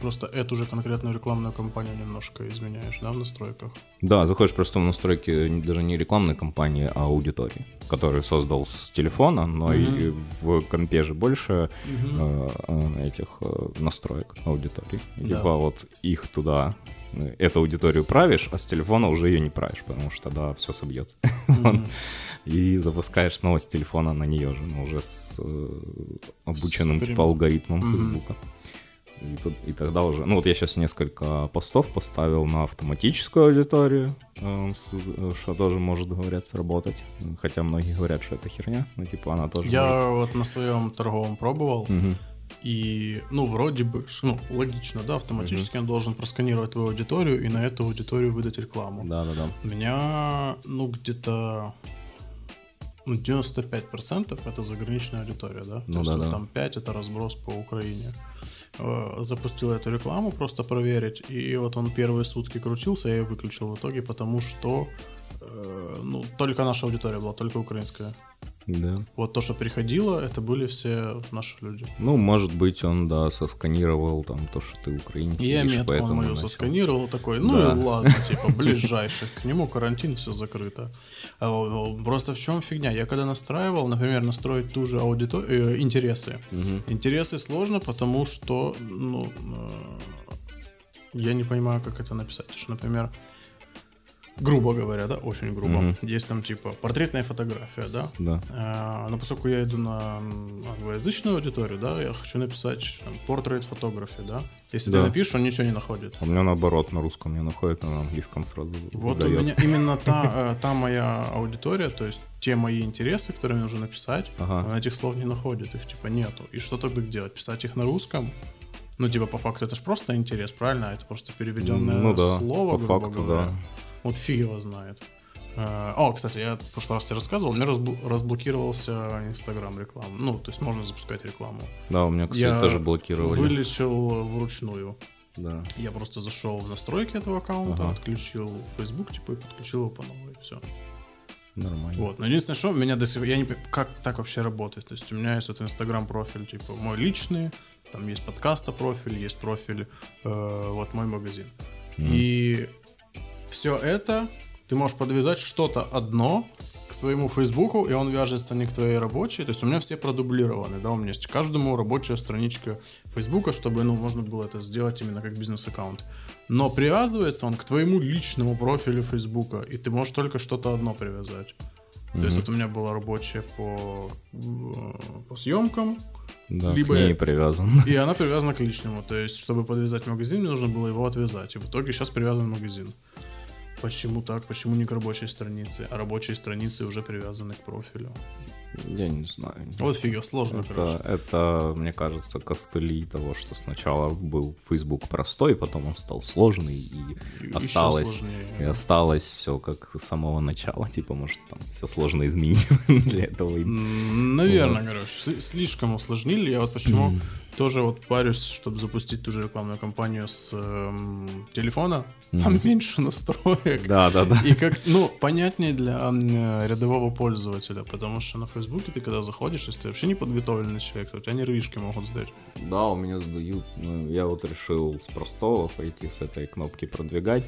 просто эту же конкретную рекламную кампанию немножко изменяешь, да, в настройках? Да, заходишь просто в настройки даже не рекламной кампании, а аудитории, которую создал с телефона, но и в компе же больше э, э, этих э, настроек аудитории. Да. Типа вот их туда, эту аудиторию правишь, а с телефона уже ее не правишь, потому что тогда все собьется. Вот. И запускаешь снова с телефона на нее же, но уже с э, обученным типа алгоритмом Фейсбука. И, тут- и тогда уже... Ну вот я сейчас несколько постов поставил на автоматическую аудиторию, э, с- э, что тоже может, говорят, сработать. Хотя многие говорят, что это херня, но типа она тоже... Я вот на своем торговом пробовал, Мгм. И, ну, вроде бы, ну, логично, да, автоматически он должен просканировать твою аудиторию и на эту аудиторию выдать рекламу. Да-да-да. У меня, ну, где-то ну, 95% это заграничная аудитория, да? Ну То есть да, вот да. там 5 это разброс по Украине. Э, Запустил эту рекламу просто проверить, и вот он первые сутки крутился, я ее выключил в итоге, потому что э, ну, только наша аудитория была, только украинская. Да. Вот то, что приходило, это были все наши люди. Ну, может быть, он, да, сосканировал там то, что ты украинец. Я метку он мою начал. сосканировал такой, ну Да. и ладно, типа, ближайших. К нему карантин, все закрыто. А, Просто в чем фигня? Я когда настраивал, например, настроить ту же аудиторию, интересы. Интересы сложно, потому что, ну, э, я не понимаю, как это написать. Потому что, например, грубо говоря, да, очень грубо, есть там типа портретная фотография, да, Да. А, но поскольку я иду на англоязычную аудиторию, да, я хочу написать там, портрет фотографии, да. Если Да. ты напишешь, он ничего не находит. А у меня наоборот, на русском не находит, а на английском сразу Вот выдает. у меня именно та, э, та моя аудитория, то есть те мои интересы, которые мне нужно написать, Ага. она этих слов не находит, их типа нету. И что тогда делать? Писать их на русском? Ну, типа, по факту это же просто интерес, правильно? Это просто переведенное Ну да, слово, по грубо факту, говоря. да. Вот фиг его знает. Э, О, кстати, я в прошлый раз тебе рассказывал, у меня разбло- разблокировался Инстаграм рекламу. Ну, то есть можно запускать рекламу. Да, у меня, кстати, Я тоже блокировали. вылечил вручную. Да. Я просто зашел в настройки этого аккаунта, Ага. отключил Facebook, типа, и подключил его по новой, все. Нормально. Вот. Но единственное, что меня до сих пор... Я не как так вообще работает. То есть у меня есть вот Инстаграм профиль, типа, мой личный, там есть подкаста профиль, есть профиль, э, вот мой магазин. И все это ты можешь подвязать что-то одно к своему Фейсбуку, и он вяжется не к твоей рабочей. То есть у меня все продублированы, да, у меня есть каждому рабочая страничка Фейсбука, чтобы, ну, можно было это сделать именно как бизнес-аккаунт. Но привязывается он к твоему личному профилю Фейсбука, и ты можешь только что-то одно привязать. То есть вот у меня была рабочая по, э, по съемкам, Да, Либо к ней привязан. и она привязана к личному. То есть, чтобы подвязать магазин, мне нужно было его отвязать. И в итоге сейчас привязан магазин. Почему так? Почему не к рабочей странице? А рабочие страницы уже привязаны к профилю. Я не знаю. Вот фига, сложно, короче. Это, это, мне кажется, костыли того, что сначала был Facebook простой, потом он стал сложный, и, И осталось, сложнее. и осталось все как с самого начала. Типа, может, там все сложно изменить для этого. Наверное, короче, сли- слишком усложнили. Я вот почему тоже вот парюсь, чтобы запустить ту же рекламную кампанию с эм, телефона. Там меньше настроек. Да, да, да. И как, ну, понятнее для рядового пользователя, потому что на Фейсбуке ты когда заходишь, если ты вообще не подготовленный человек, то у тебя нервишки могут сдать. Да, у меня сдают. Ну, я вот решил с простого пойти с этой кнопки продвигать.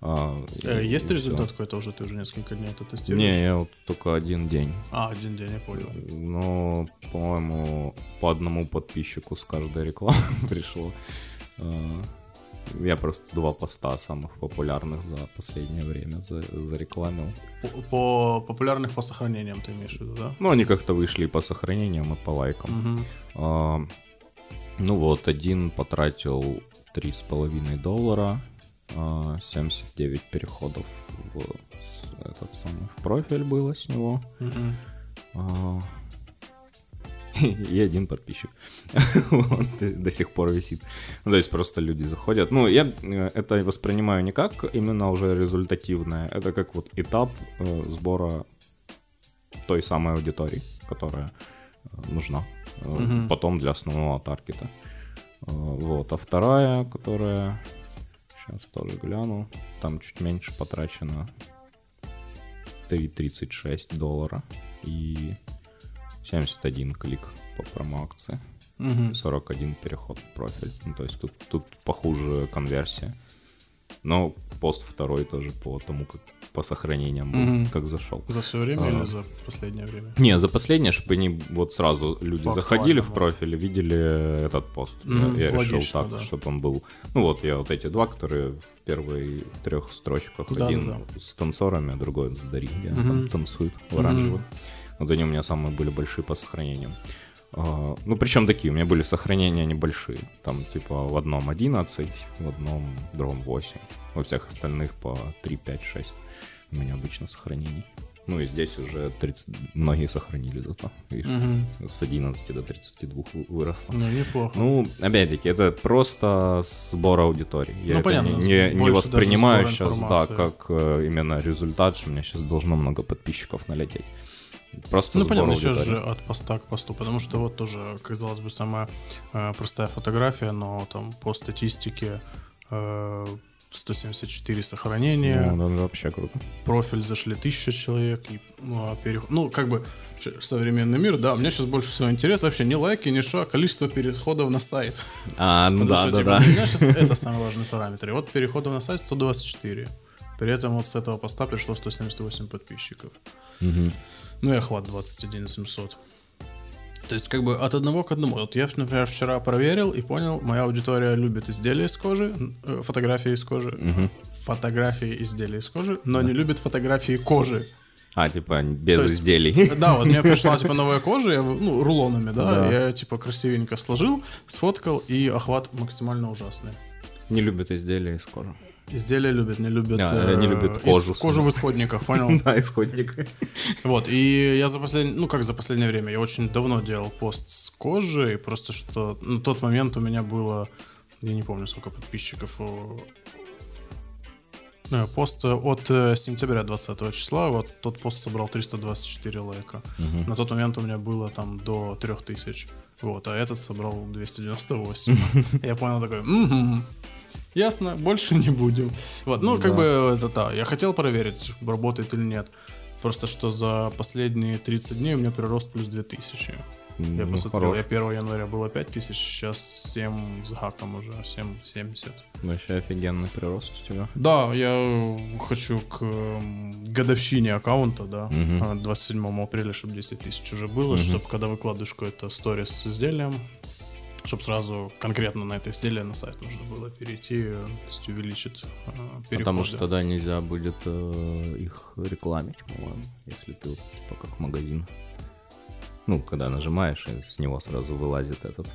А, Э, Есть результат какой-то уже? Ты уже несколько дней это тестируешь? Не, я вот только один день. А, один день, я понял. Но, по-моему, по одному подписчику с каждой рекламы пришло. А, Я просто два поста самых популярных за последнее время за- зарекламил. По, по популярных по сохранениям ты имеешь в виду, да? Ну, они как-то вышли и по сохранениям, и по лайкам. А, ну вот, один потратил 3,5 доллара, 79 переходов в этот самый в профиль было с него. А, И один подписчик. Он до сих пор висит. Ну, то есть просто люди заходят. Ну, я э, это воспринимаю не как именно уже результативное, это как вот этап э, сбора той самой аудитории, которая э, нужна потом для основного таргета. Вот. А вторая, которая сейчас тоже гляну, там чуть меньше потрачено 3,36 доллара и 71 клик по промо-акции, Мгм. 41 переход в профиль. Ну, то есть тут, тут похуже конверсия. Но пост второй тоже по тому, как по сохранениям, Мгм. как зашел. За все время Ага. или за последнее время? Не, за последнее, чтобы они вот сразу люди По заходили в профиль и видели этот пост. Я- Мгм, я решил логично, так, да. чтобы он был. Ну вот я вот эти два, которые в первой трех строчках. Да, Один да, с танцорами, а другой с где Мгм. там танцует в оранжевом. Вот они у меня самые были большие по сохранениям. А, Ну, причем такие, у меня были сохранения небольшие. Там, типа, в одном 11, в одном, другом 8. Во всех остальных по 3, 5, 6 у меня обычно сохранений. Ну и здесь уже 30, многие сохранили зато. Видишь, Мгм. с 11 до 32 вы- выросло. Ну, неплохо. Ну, опять-таки, это просто сбор аудитории. Я Ну, понятно, не, не- воспринимаю сейчас, да, как э, именно результат, что у меня сейчас должно много подписчиков налететь. Просто Ну, понятно, сейчас же от поста к посту, потому что вот тоже, казалось бы, самая э, простая фотография, но там по статистике э, 174 сохранения, Ну, да, вообще круто. профиль зашли 1000 человек, и, ну, а переход... ну, как бы современный мир, да, мне сейчас больше всего интерес вообще не лайки, не что, а количество переходов на сайт. А, ну да, что, да, типа, да. для меня сейчас это самый важный параметр. И вот переходов на сайт 124. При этом вот с этого поста пришло 178 подписчиков. Мгм. Ну и охват 21 700. То есть как бы от одного к одному. Вот я, например, вчера проверил и понял, моя аудитория любит изделия из кожи, э, фотографии из кожи, фотографии изделий из кожи, но не любит фотографии кожи. А, типа, без То есть- изделий. Да, вот мне пришла типа новая кожа, я, ну, рулонами, да, Да. я типа красивенько сложил, сфоткал, и охват максимально ужасный. Не любят изделия из кожи. Изделия любят, не любят, А, э, не любят из- кожу, в кожу в исходниках, понял? Да, исходник. Вот, и я за последнее, ну как за последнее время, я очень давно делал пост с кожей, просто что на тот момент у меня было, я не помню сколько подписчиков, э, пост от э, сентября 20 числа, вот тот пост собрал 324 лайка. На тот момент у меня было там до 3000, вот, а этот собрал 298. Я понял такой, «Мгм, Ясно, больше не будем. Вот, ну, как Да. бы это да. Я хотел проверить, работает или нет. Просто что за последние 30 дней у меня прирост плюс 2000. Я Ну, посмотрел, хорош. я 1 января было 5000, сейчас 7 с гаком уже, 7,70. Вообще офигенный прирост у тебя. Да, я хочу к годовщине аккаунта, да, а, 27 апреля, чтобы 10 тысяч уже было, чтобы когда выкладываешь какой-то сторис с изделием, чтобы сразу конкретно на это изделие на сайт нужно было перейти, э, то есть увеличить э, переходы. Потому что тогда нельзя будет э, их рекламить, по-моему, если ты типа как магазин. Ну, когда нажимаешь, и с него сразу вылазит этот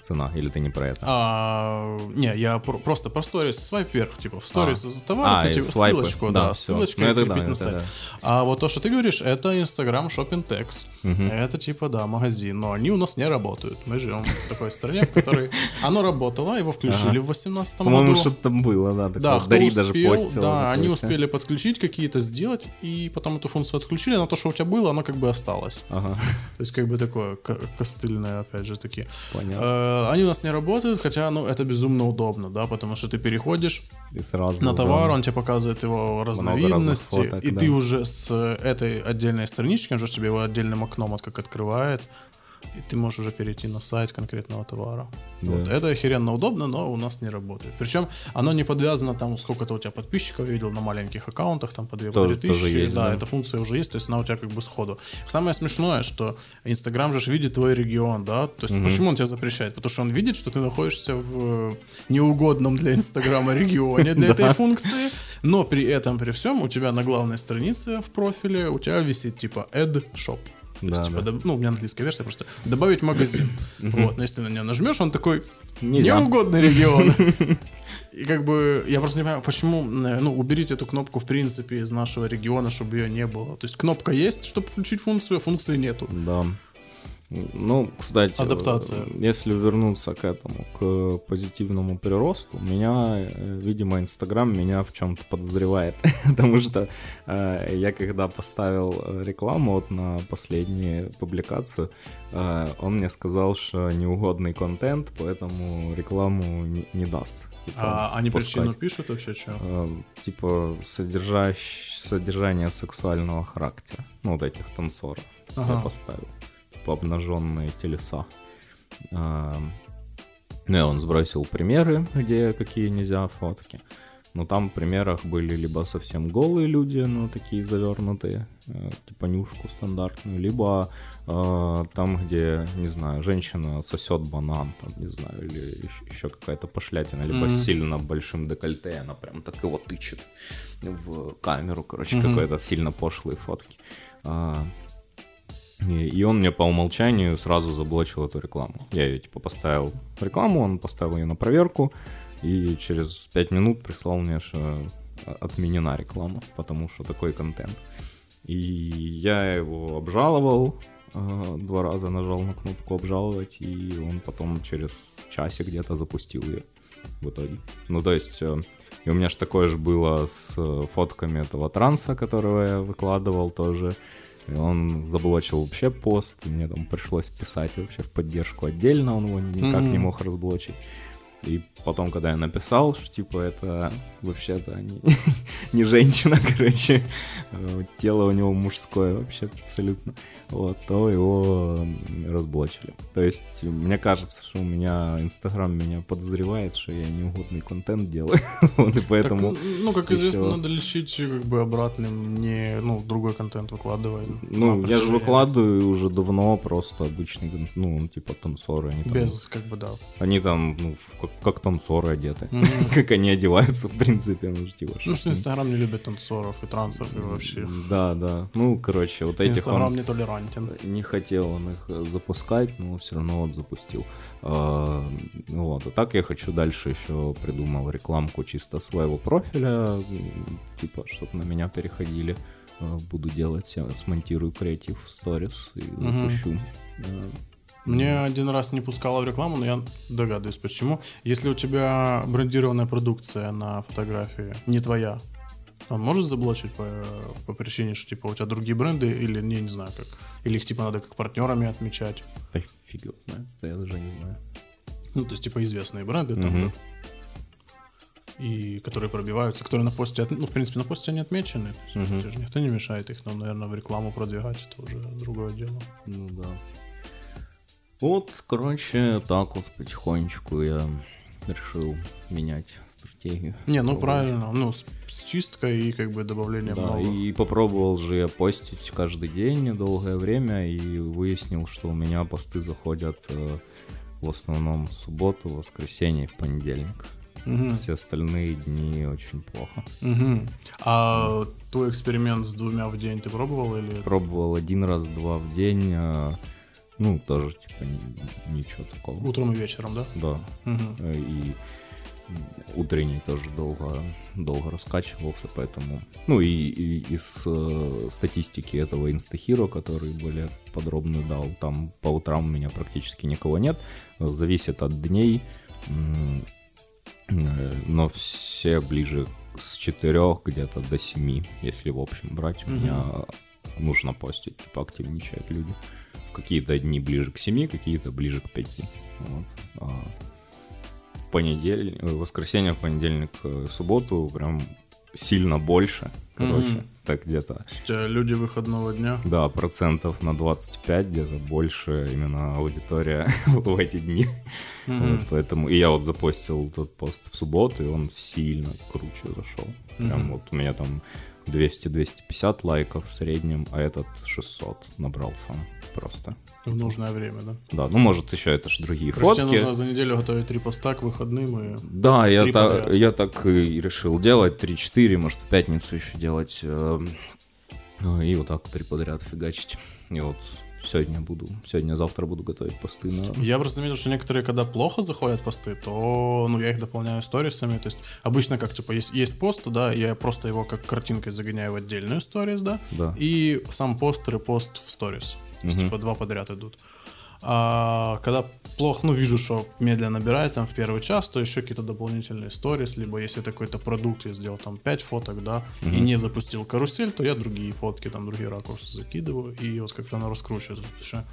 цена, или ты не про это? А, не, я про- просто про сторис свайп вверх, типа в сторис А. из товара, А, ты типа свайпы. ссылочку, Да, да, всё. ссылочкой Ну, это да, на это сайт. да. А вот то, что ты говоришь, это Instagram Shopping Tax. Это типа, да, магазин, но они у нас не работают. Мы живем в такой стране, в которой оно работало, его включили в 2018 По-моему, году. что-то там было, да. Да, Дари даже постила. да, они успели подключить какие-то сделать, и потом эту функцию отключили, но то, что у тебя было, оно как бы осталось. То есть как бы такое ко- костыльное, опять же таки. понятно. Э, Они у нас не работают, хотя, ну, это безумно удобно, да, потому что ты переходишь И сразу... на да, товар, он тебе показывает его разновидности, фоток, и да. ты уже с этой отдельной странички, он же тебе его отдельным окном от как открывает, и ты можешь уже перейти на сайт конкретного товара. Да. Вот. Это охеренно удобно, но у нас не работает. Причем оно не подвязано там, сколько-то у тебя подписчиков, видел на маленьких аккаунтах, там по 2 Тоже- тысячи. тоже есть, да, да. эта функция уже есть, то есть она у тебя как бы сходу. Самое смешное, что Инстаграм же видит твой регион, да, то есть почему он тебя запрещает? Потому что он видит, что ты находишься в неугодном для Инстаграма регионе для этой функции, но при этом, при всем, у тебя на главной странице в профиле у тебя висит типа Add То есть, Да, типа, да. доб- ну, у меня английская версия просто добавить магазин. Вот, но если ты на нее нажмешь, он такой Нельзя. неугодный регион. И как бы я просто не понимаю, почему, э, ну, уберите эту кнопку в принципе из нашего региона, чтобы ее не было. То есть кнопка есть, чтобы включить функцию, а функции нету. Да. Ну, кстати, Адаптация. если вернуться к этому, к позитивному приросту, меня, э, видимо, Инстаграм меня в чем-то подозревает, потому что э, я когда поставил э, рекламу вот на последнюю публикацию, э, он мне сказал, что неугодный контент, поэтому рекламу не, не даст. Типа, А они пускать. причину пишут вообще, что? Э, типа содержащ... содержание сексуального характера. Ну, вот этих танцоров я Ага. поставил. Типа обнаженные телеса. А, Ну, и он сбросил примеры, где какие нельзя фотки. Но там в примерах были либо совсем голые люди, ну, такие завернутые, э, типа нюшку стандартную, либо э, там, где, не знаю, женщина сосет банан, там, не знаю, или еще какая-то пошлятина, либо с сильно большим декольте, она прям так его тычет в камеру, короче, Мгм. какой-то сильно пошлые фотки. А, и, он мне по умолчанию сразу заблочил эту рекламу. Я ее типа поставил рекламу, он поставил ее на проверку, и через 5 минут прислал мне, что отменена реклама, потому что такой контент. И я его обжаловал, э, два раза нажал на кнопку обжаловать, и он потом через часик где-то запустил ее в итоге. Ну, то есть, э, и у меня же такое же было с э, фотками этого транса, которого я выкладывал тоже. И он заблочил вообще пост, и мне там пришлось писать вообще в поддержку отдельно, он его никак не мог разблочить. И потом, когда я написал, что типа это вообще-то не, не женщина, короче, э, тело у него мужское вообще абсолютно, вот, то его разблочили. То есть мне кажется, что у меня Инстаграм меня подозревает, что я неугодный контент делаю, вот, и Так, поэтому... ну, как известно, всё. надо лечить как бы обратным, не, ну, другой контент выкладывая. Ну, я же выкладываю уже давно просто обычный, ну, типа танцоры, они там, Без, как бы, да. они там, ну, в- как, танцоры одеты, как они одеваются, в принципе, ну, типа, Ну, что Инстаграм не любит танцоров и трансов и вообще. Да, да, ну, короче, вот этих Инстаграм не толерантен. не хотел он их э, запускать, но все равно вот запустил. А, ну вот, а так я хочу дальше еще придумал рекламку чисто своего профиля, типа, чтобы на меня переходили. А, Буду делать, я смонтирую креатив в сторис и запущу. Мне один раз не пускало в рекламу, но я догадываюсь, почему. Если у тебя брендированная продукция на фотографии не твоя, он может заблочить по, по причине, что типа у тебя другие бренды, или не, не знаю как. Или их типа надо как партнерами отмечать. Да фиг его знает, я даже не знаю. Ну, то есть, типа, известные бренды, там, да, и которые пробиваются, которые на посте, от- ну, в принципе, на посте они отмечены. Же никто не мешает их, но, наверное, в рекламу продвигать, это уже другое дело. Ну да. Вот, короче, так вот потихонечку я решил менять стратегию. Не, ну правильно, ну с, с чисткой и как бы добавлением Да, новых. и попробовал же я постить каждый день долгое время и выяснил, что у меня посты заходят э, в основном в субботу, в воскресенье и в понедельник. Мгм, Все остальные дни очень плохо. мгм. А твой эксперимент с двумя в день ты пробовал или... Пробовал один раз, два в день, э, ну, тоже, типа, ни- ничего такого. Утром и вечером, да? Да. Э, и утренний тоже долго, долго раскачивался, поэтому... Ну и, и из э, статистики этого инстахиро, который более подробную дал, там по утрам у меня практически никого нет, Э, зависит от дней, э, но все ближе с 4 где-то до 7, если в общем брать, у меня нужно постить, типа активничают люди. В какие-то дни ближе к 7, какие-то ближе к 5. Вот. А в понедельник, э, воскресенье, понедельник, э, субботу прям сильно больше. Короче, Мгм. так где-то, То есть э, люди выходного дня. да, процентов на 25 где-то больше именно аудитория в эти дни. Мгм. Вот, поэтому и я вот запостил тот пост в субботу, и он сильно круче зашел. Прям Мгм. вот у меня там 200-250 лайков в среднем, а этот 600 набрал сам просто. В нужное время, да? Да, ну может еще это ж другие Короче, фотки. нужно за неделю готовить три поста к выходным и... Да, я, та- я так и решил делать. 3-4, может, в пятницу еще делать. э, И вот так три подряд фигачить. И вот сегодня буду, сегодня-завтра буду готовить посты на... Я просто заметил, что некоторые, когда плохо заходят посты, то ну, я их дополняю сторисами. То есть обычно как, типа, есть, есть пост, да, я просто его как картинкой загоняю в отдельную сторис, да, Да. и сам пост, репост в сторис. То есть, типа, два подряд идут. А когда плохо, ну, вижу, что медленно набирает там в первый час, то еще какие-то дополнительные сторис, либо если это какой-то продукт, я сделал там 5 фоток, да, и не запустил карусель, то я другие фотки, там другие ракурсы закидываю, и вот как-то оно раскручивается. Потому что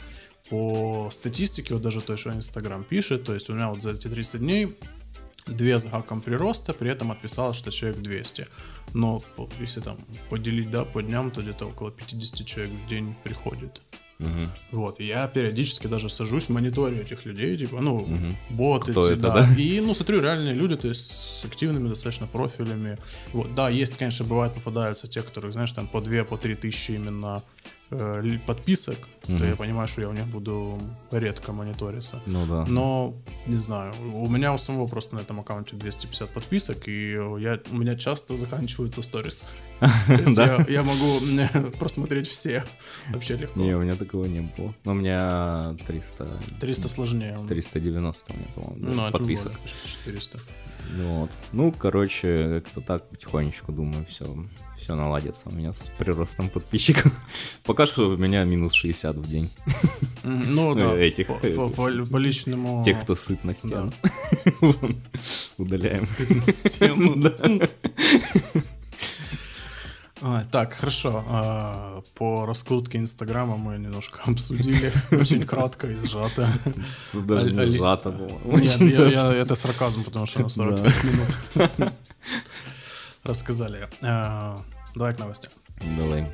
по статистике, вот даже то, что Инстаграм пишет, то есть у меня вот за эти 30 дней две с гаком прироста, при этом отписалось, что человек 200. Но если там поделить, да, по дням, то где-то около 50 человек в день приходит. Мгм. Вот, и я периодически даже сажусь, мониторю этих людей, типа, ну, боты, Кто эти, это, да. да? И, ну, смотрю, реальные люди, то есть с активными достаточно профилями. Вот, да, есть, конечно, бывает, попадаются те, которых, знаешь, там по 2, по 3 тысячи именно э, подписок, то я понимаю, что я у них буду редко мониториться. Ну да. Но, не знаю, у меня у самого просто на этом аккаунте 250 подписок, и я, у меня часто заканчиваются сторис. То есть я, могу просмотреть все вообще легко. Не, у меня такого не было. Но у меня 300... 300 сложнее. 390 у меня, по-моему, Ну, подписок. почти 400. Ну Вот. Ну, короче, как-то так потихонечку, думаю, все, все наладится у меня с приростом подписчиков. Пока что у меня минус 60 в день. Ну, да, этих, по, э, по- по- по личному... Тех, кто сыт на стену. Удаляем. Сыт на стену. А, Так, хорошо. а, По раскрутке Инстаграма мы немножко обсудили. Очень кратко и сжато. Даже не сжато было. Это сарказм, потому что на 45 минут рассказали. А, Давай к новостям. Давай.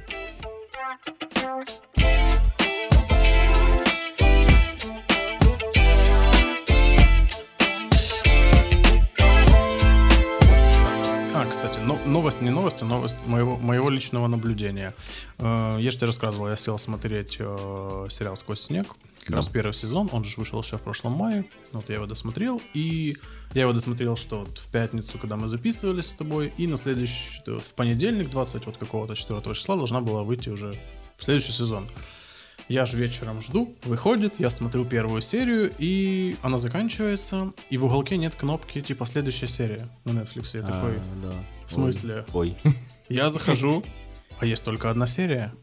А, кстати, но- новость не новость, а новость моего, моего личного наблюдения. Э, Я же тебе рассказывал, я сел смотреть э, сериал «Сквозь снег». Как Да. раз первый сезон, он же вышел еще в прошлом мае. Вот я его досмотрел, и я его досмотрел, что вот в пятницу, когда мы записывались с тобой, и на следующий, в понедельник, 20 вот какого-то 4 числа, должна была выйти уже следующий сезон. Я же вечером жду, выходит, я смотрю первую серию, и она заканчивается, и в уголке нет кнопки типа следующая серия на Netflix. Я такой, А, да. в смысле? Ой. Я захожу, а есть только одна серия.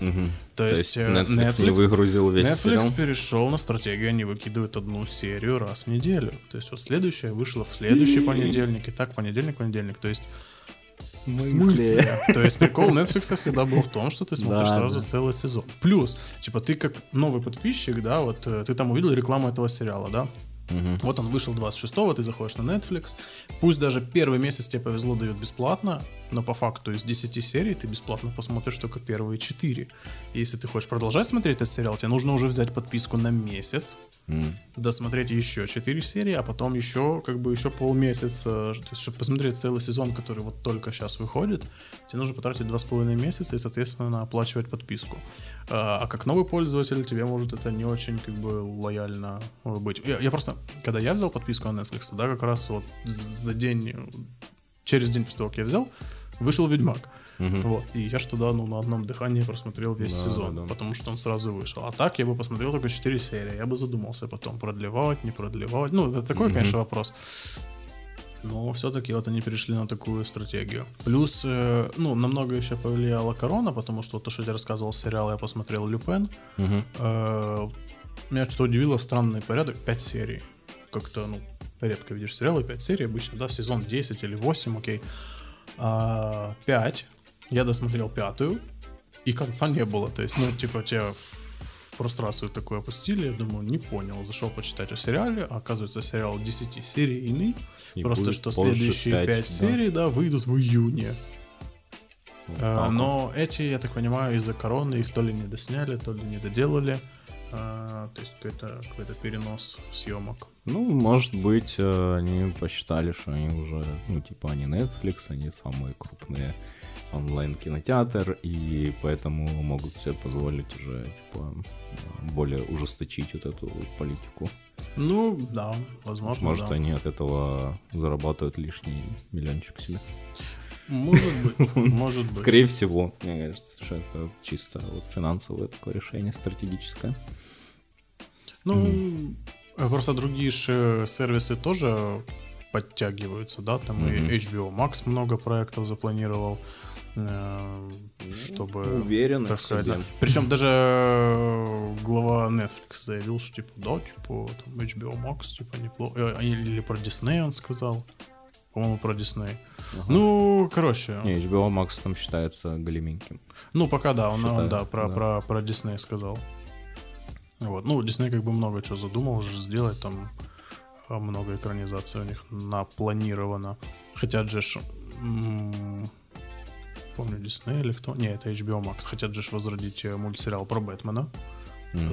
Мгм. То, То есть, есть э, Netflix не выгрузил весь Netflix сериал? перешел на стратегию, они выкидывают одну серию раз в неделю. То есть вот следующая вышла в следующий понедельник, и так понедельник, понедельник. То есть в смысле? То есть прикол Netflix всегда был в том, что ты смотришь Да, сразу да. целый сезон. Плюс, типа, ты как новый подписчик, да, вот э, ты там увидел рекламу этого сериала, да? Мгм. Вот он вышел 26-го, ты заходишь на Netflix. Пусть даже первый месяц тебе повезло, дают бесплатно. Но по факту из 10 серий ты бесплатно посмотришь только первые 4. И если ты хочешь продолжать смотреть этот сериал, тебе нужно уже взять подписку на месяц, досмотреть еще 4 серии, а потом еще как бы еще полмесяца, то есть, чтобы посмотреть целый сезон, который вот только сейчас выходит, тебе нужно потратить 2,5 месяца и, соответственно, оплачивать подписку. А, а как новый пользователь тебе может это не очень как бы лояльно быть. Я, я просто, когда я взял подписку на Netflix, да, как раз вот за день, через день после того, как я взял, вышел Ведьмак. Вот. И я тогда ну, на одном дыхании просмотрел весь Да, сезон, да, потому что он сразу вышел. А так я бы посмотрел только 4 серии. Я бы задумался потом, продлевать, не продлевать. Ну, это такой, конечно, вопрос. Но все-таки вот они перешли на такую стратегию. Плюс, э, ну, намного еще повлияла корона, потому что вот то, что я рассказывал сериал, я посмотрел Люпен. Э, Меня что-то удивило, странный порядок, 5 серий. Как-то, ну, редко видишь сериалы, 5 серий обычно, да, сезон 10 или 8, окей. А, 5, я досмотрел пятую, и конца не было. То есть, ну, типа, тебя в прострацию такую опустили, я думаю, не понял. Зашел почитать о сериале, а оказывается, сериал 10-серийный. И Просто что следующие пять, 5 да. серий, да, выйдут в июне. Вот. Но эти, я так понимаю, из-за короны их то ли не досняли, то ли не доделали. А, То есть какой-то какой перенос съемок. Ну, может быть, э, они посчитали, что они уже, ну, типа, они Netflix, они самые крупные онлайн-кинотеатр, и поэтому могут себе позволить уже, типа, э, более ужесточить вот эту политику. Ну, да, возможно, Может, да. они от этого зарабатывают лишний миллиончик себе. Может быть, может быть. Скорее всего, мне кажется, что это чисто вот финансовое такое решение стратегическое. Ну, просто другие же сервисы тоже подтягиваются, да, там и HBO Max много проектов запланировал, э, чтобы, уверенно, так сказать, да. Причем даже э, глава Netflix заявил, что типа, да, типа, там HBO Max, типа, неплохо. Э, Или про Disney он сказал. По-моему, про Disney. Ну, короче. Не, HBO Max там считается големеньким. Ну, пока да, он, он, да, про, да. Про, про Дисней сказал. Вот. Ну, Дисней как бы много чего задумал уже сделать, там а, много экранизаций у них напланировано. Хотят же помню, Дисней или кто? Не, это HBO Max. Хотят же возродить э, мультсериал про Бэтмена.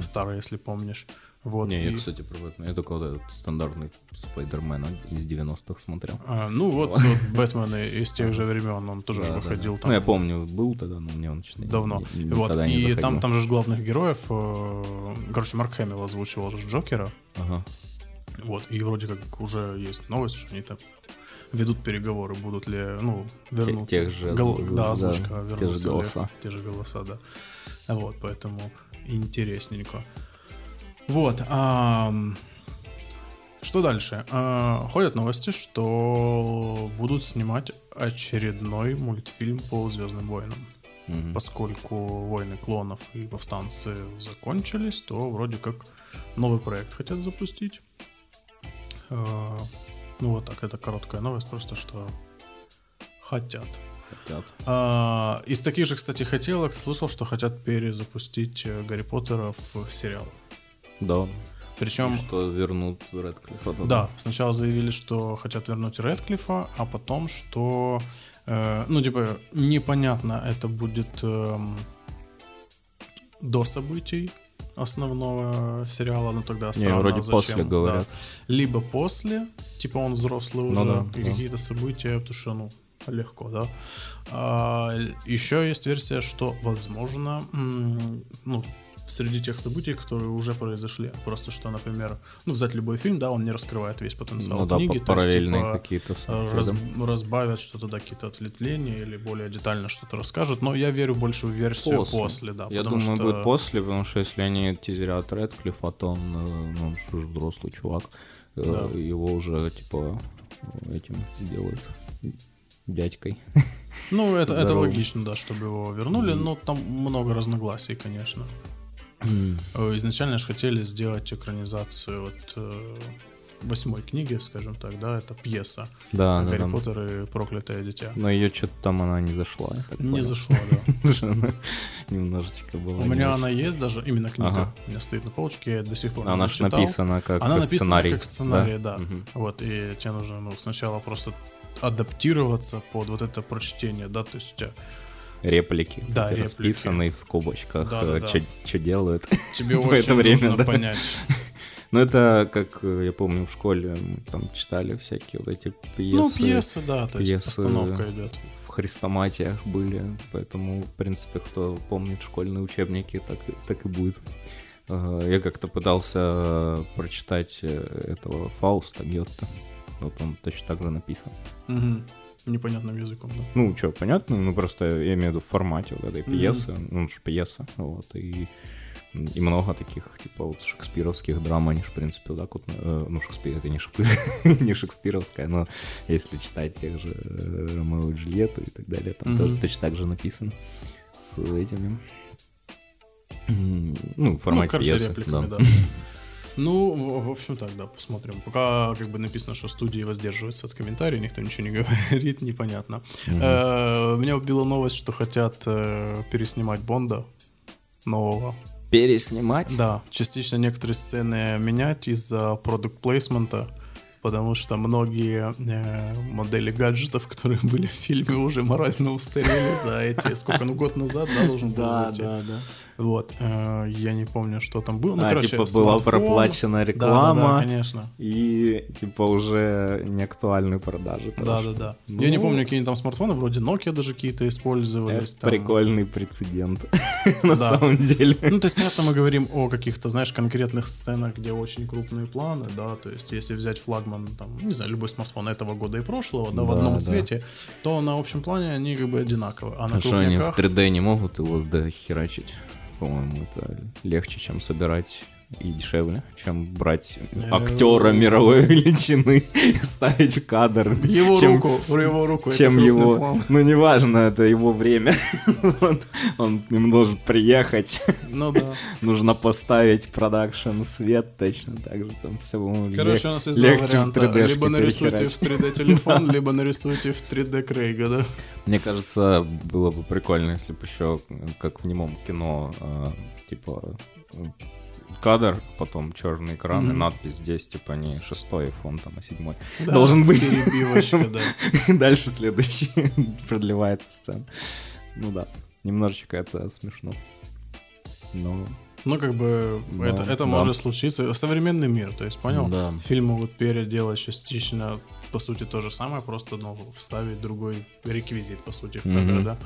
Старый, если помнишь. Вот. Не, и- я, кстати, про Бэтмена. Я только вот этот стандартный Спайдермена из 90-х смотрел. а, ну, вот, вот Бэтмен из тех же времен, он тоже Да, да, выходил да. там. Ну, я помню, был тогда, но мне он честно давно. ни- вот, не и там, там же главных героев, э, короче, Марк Хэмилл озвучивал же Джокера. Ага. Вот, и вроде как уже есть новость, что они там ведут переговоры, будут ли, ну, вернут тех же гол- да, да, озвучка, те же вернутся ли голоса. те же голоса, да. Вот, поэтому интересненько. Вот, ам, что дальше? А, ходят новости, что будут снимать очередной мультфильм по Звездным войнам. Поскольку войны клонов и повстанцы закончились, то вроде как новый проект хотят запустить. А, Ну вот так, это короткая новость, просто что хотят. Хотят. А, из таких же, кстати, хотелок слышал, что хотят перезапустить э, Гарри Поттера в сериал. Да. Причем, Что вернут Рэдклиффа. туда. да, сначала заявили, что хотят вернуть Рэдклиффа, а потом, что, э, ну, типа, непонятно, это будет эм, до событий основного сериала, ну тогда странно, вроде зачем, после да. говорят. Либо после, типа он взрослый уже, да, и да. какие-то события, потому что, ну, легко, да. А, еще есть версия, что, возможно, ну, среди тех событий, которые уже произошли. Просто что, например, ну, взять любой фильм, да, он не раскрывает весь потенциал Ну да, книги. то есть, типа, какие-то раз- да. разбавят что-то, да, какие-то ответвления или более детально что-то расскажут. Но я верю больше в версию после, да. Я потому думаю, что... будет после, потому что если они тизерят Рэдклиффа, то он, э, ну, он же взрослый чувак. Э, Да. Его уже, типа, этим сделают дядькой. Ну, это, это логично, да, чтобы его вернули, но там много разногласий, конечно. Э, Изначально же хотели сделать экранизацию вот э, восьмой книги, скажем так, да, это пьеса Да, да, Гарри да. Поттер и проклятое дитя. Но ее что-то там она не зашла. Не зашло, да. Немножечко была. У меня она есть даже, именно книга. У меня стоит на полочке, я до сих пор Она не ж читал. написана как Она написана сценарий. как сценарий, да. Вот, и тебе нужно, ну, сначала просто адаптироваться под вот это прочтение, да, то есть у тебя Реплики. Да, реплики. расписанные в скобочках, Да, да, да. что делают. тебе В это время, нужно да. понять. Ну, это, как э, я помню, в школе мы там читали всякие вот эти пьесы. ну, пьеса, да, то есть пьесы, постановка идет. в хрестоматиях были, поэтому, в принципе, кто помнит школьные учебники, так, так и будет. Э, Я как-то пытался прочитать э, этого Фауста Гетта. Вот он точно так же написан. Мгм. Непонятным языком, да. Ну, что, понятно, ну просто я имею в виду в формате вот этой пьесы, ну, он же пьеса, вот, и, и много таких, типа, вот шекспировских драм, они же, в принципе, вот так вот, э, ну, Шекспир, это не, Шекспир, не шекспировская, но если читать тех же э, Ромео и Джульетту и так далее, там Мгм. тоже точно так же написано с этими, ну, в формате ну, короче, пьесы, репликами, да. да. Ну, в общем так, да, посмотрим. Пока как бы написано, что студии воздерживаются от комментариев, никто ничего не говорит, непонятно. Э, Меня убила новость, что хотят э, переснимать Бонда нового. Переснимать? Да, частично некоторые сцены менять из-за продукт плейсмента, потому что многие э, модели гаджетов, которые были в фильме, уже морально устарели за эти, сколько, ну, год назад, да, должен был Да, выйти. да, да. Вот, э, я не помню, что там было. Ну, А, короче, типа, была смартфон. проплачена Да, да, реклама. Да, конечно. И типа уже не актуальны продажи. Да, тоже. да, да. Ну, Я не помню, какие там смартфоны, вроде Nokia даже какие-то использовались. Это там. прикольный прецедент, на Да. самом деле. Ну, то есть, понятно, мы говорим о каких-то, знаешь, конкретных сценах, где очень крупные планы, да, то есть, если взять флагман, там, не знаю, любой смартфон этого года и прошлого, да, в Да, одном да. цвете, то на общем плане они как бы одинаковы. А на что они в крупняках... 3D не могут его дохерачить? По-моему, это легче, чем собирать и дешевле, чем брать Э, актера мировой величины и ставить в кадр. Его чем, руку, его руку, чем его... план. Ну, неважно, это его время. он, он к ним должен приехать. Ну да. Нужно поставить продакшн, свет точно так же. Там все, Короче, у нас есть два варианта. 3D-шке Либо нарисуйте в перехерачить. 3D телефон, либо нарисуйте в 3D Крейга, да? Мне кажется, было бы прикольно, если бы еще, как в немом кино, э, типа э, кадр, потом черный экран и Мгм. надпись здесь, типа не шестой iPhone, там, а седьмой. Да, Должен быть. Да. Дальше следующий продлевается сцена. Ну да, немножечко это смешно. Но Ну, как бы, Да, это, это да. может случиться. Современный мир, то есть, понял? Да. Фильм могут переделать частично, по сути, то же самое, просто, ну, вставить другой реквизит, по сути, в кадр, Мгм. да?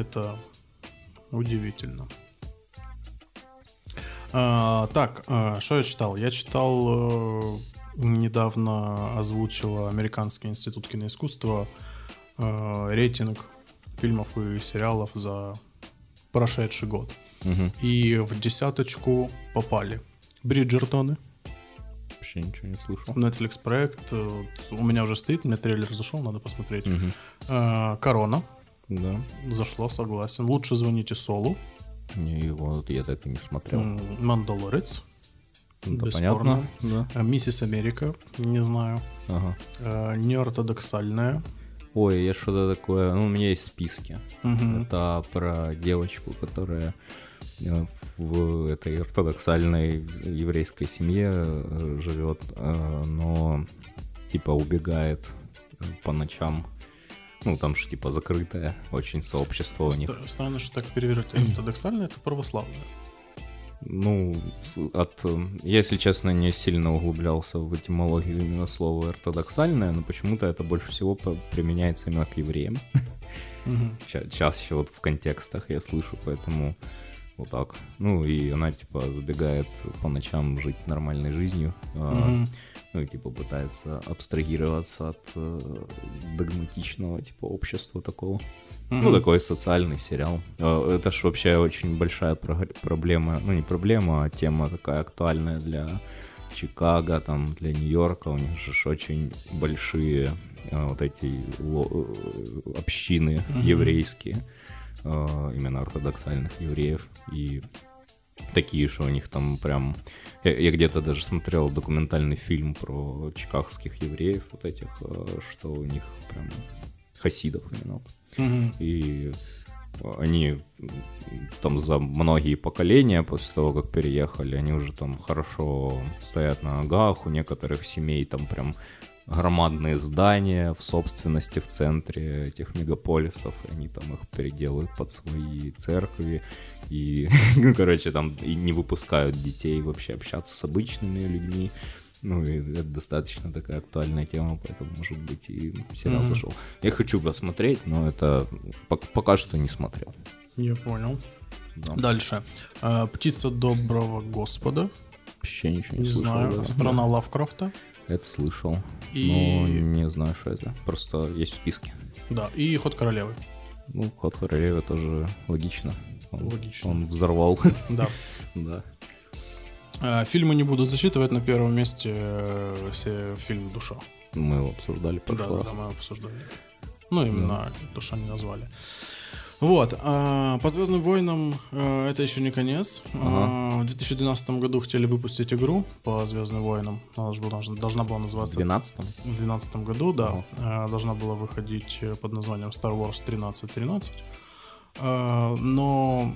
Это удивительно. А, так, а, что я читал? Я читал, э, недавно озвучил Американский институт киноискусства э, рейтинг фильмов и сериалов за прошедший год. мгм, И в десяточку попали Бриджертоны, вообще ничего не слышал. Netflix проект. э, вот У меня уже стоит, у меня трейлер зашел, надо посмотреть. Мгм, Э, Корона. Да, Зашло, согласен. Лучше звоните Солу. не, его я так и не смотрел. Мандалорец. Ну, да, бесспорно. понятно. Да. Э, Миссис Америка. Не знаю. Ага. Э, Неортодоксальная. Ой, я что-то такое. Ну, у меня есть списки. Мгм. Это про девочку, которая в этой ортодоксальной еврейской семье э, живет, э, но типа убегает э, по ночам. Ну, там же типа закрытое очень сообщество у них. Стра- Странно, что так перевели. Ортодоксальная это православная. Ну, от... э, Я, если честно, не сильно углублялся в этимологию именно слова ортодоксальное, но почему-то это больше всего применяется именно к евреям. Чаще вот в контекстах я слышу, поэтому вот так. Ну, и она, типа, забегает по ночам жить нормальной жизнью, Мгм. ну, и, типа, пытается абстрагироваться от э, догматичного, типа, общества такого. Ну, Мгм. такой социальный сериал. А, Это ж вообще очень большая прог- проблема, ну, не проблема, а тема такая актуальная для Чикаго, там, для Нью-Йорка. У них же очень большие а, вот эти э, общины еврейские, а, именно ортодоксальных евреев. И такие, что у них там прям... Я, я где-то даже смотрел документальный фильм про чикагских евреев, вот этих, э, что у них прям хасидов именно. И они там за многие поколения после того, как переехали, они уже там хорошо стоят на ногах. У некоторых семей там прям громадные здания в собственности в центре этих мегаполисов, и они там их переделывают под свои церкви, и, ну, короче, там и не выпускают детей вообще общаться с обычными людьми. Ну, и это достаточно такая актуальная тема, поэтому, может быть, и сериал Мгм. зашел. Я хочу посмотреть, но это пок- пока что не смотрел. Я понял. Да. Дальше. Э, Птица доброго Господа. Вообще ничего не, Не слышал, знаю. да. Страна Лавкрафта. Это слышал. И- Но не знаю, что это. Просто есть в списке. Да. И Ход королевы. Ну, ход королевы тоже логично. Он, Логично. Он взорвал. Да. да. Э, Фильмы не буду зачитывать. На первом месте э, фильм «Душа». Мы его обсуждали в Да, прошлый да, раз. да, мы обсуждали. Ну, именно то, что они назвали. Вот, а, по Звездным войнам э, это еще не конец. А, в 2012 году хотели выпустить игру по Звездным войнам. Она же была- должна была В называться 12 в 2012 году, да. Э, Должна была выходить э, под названием Star Wars 1313. Э, Но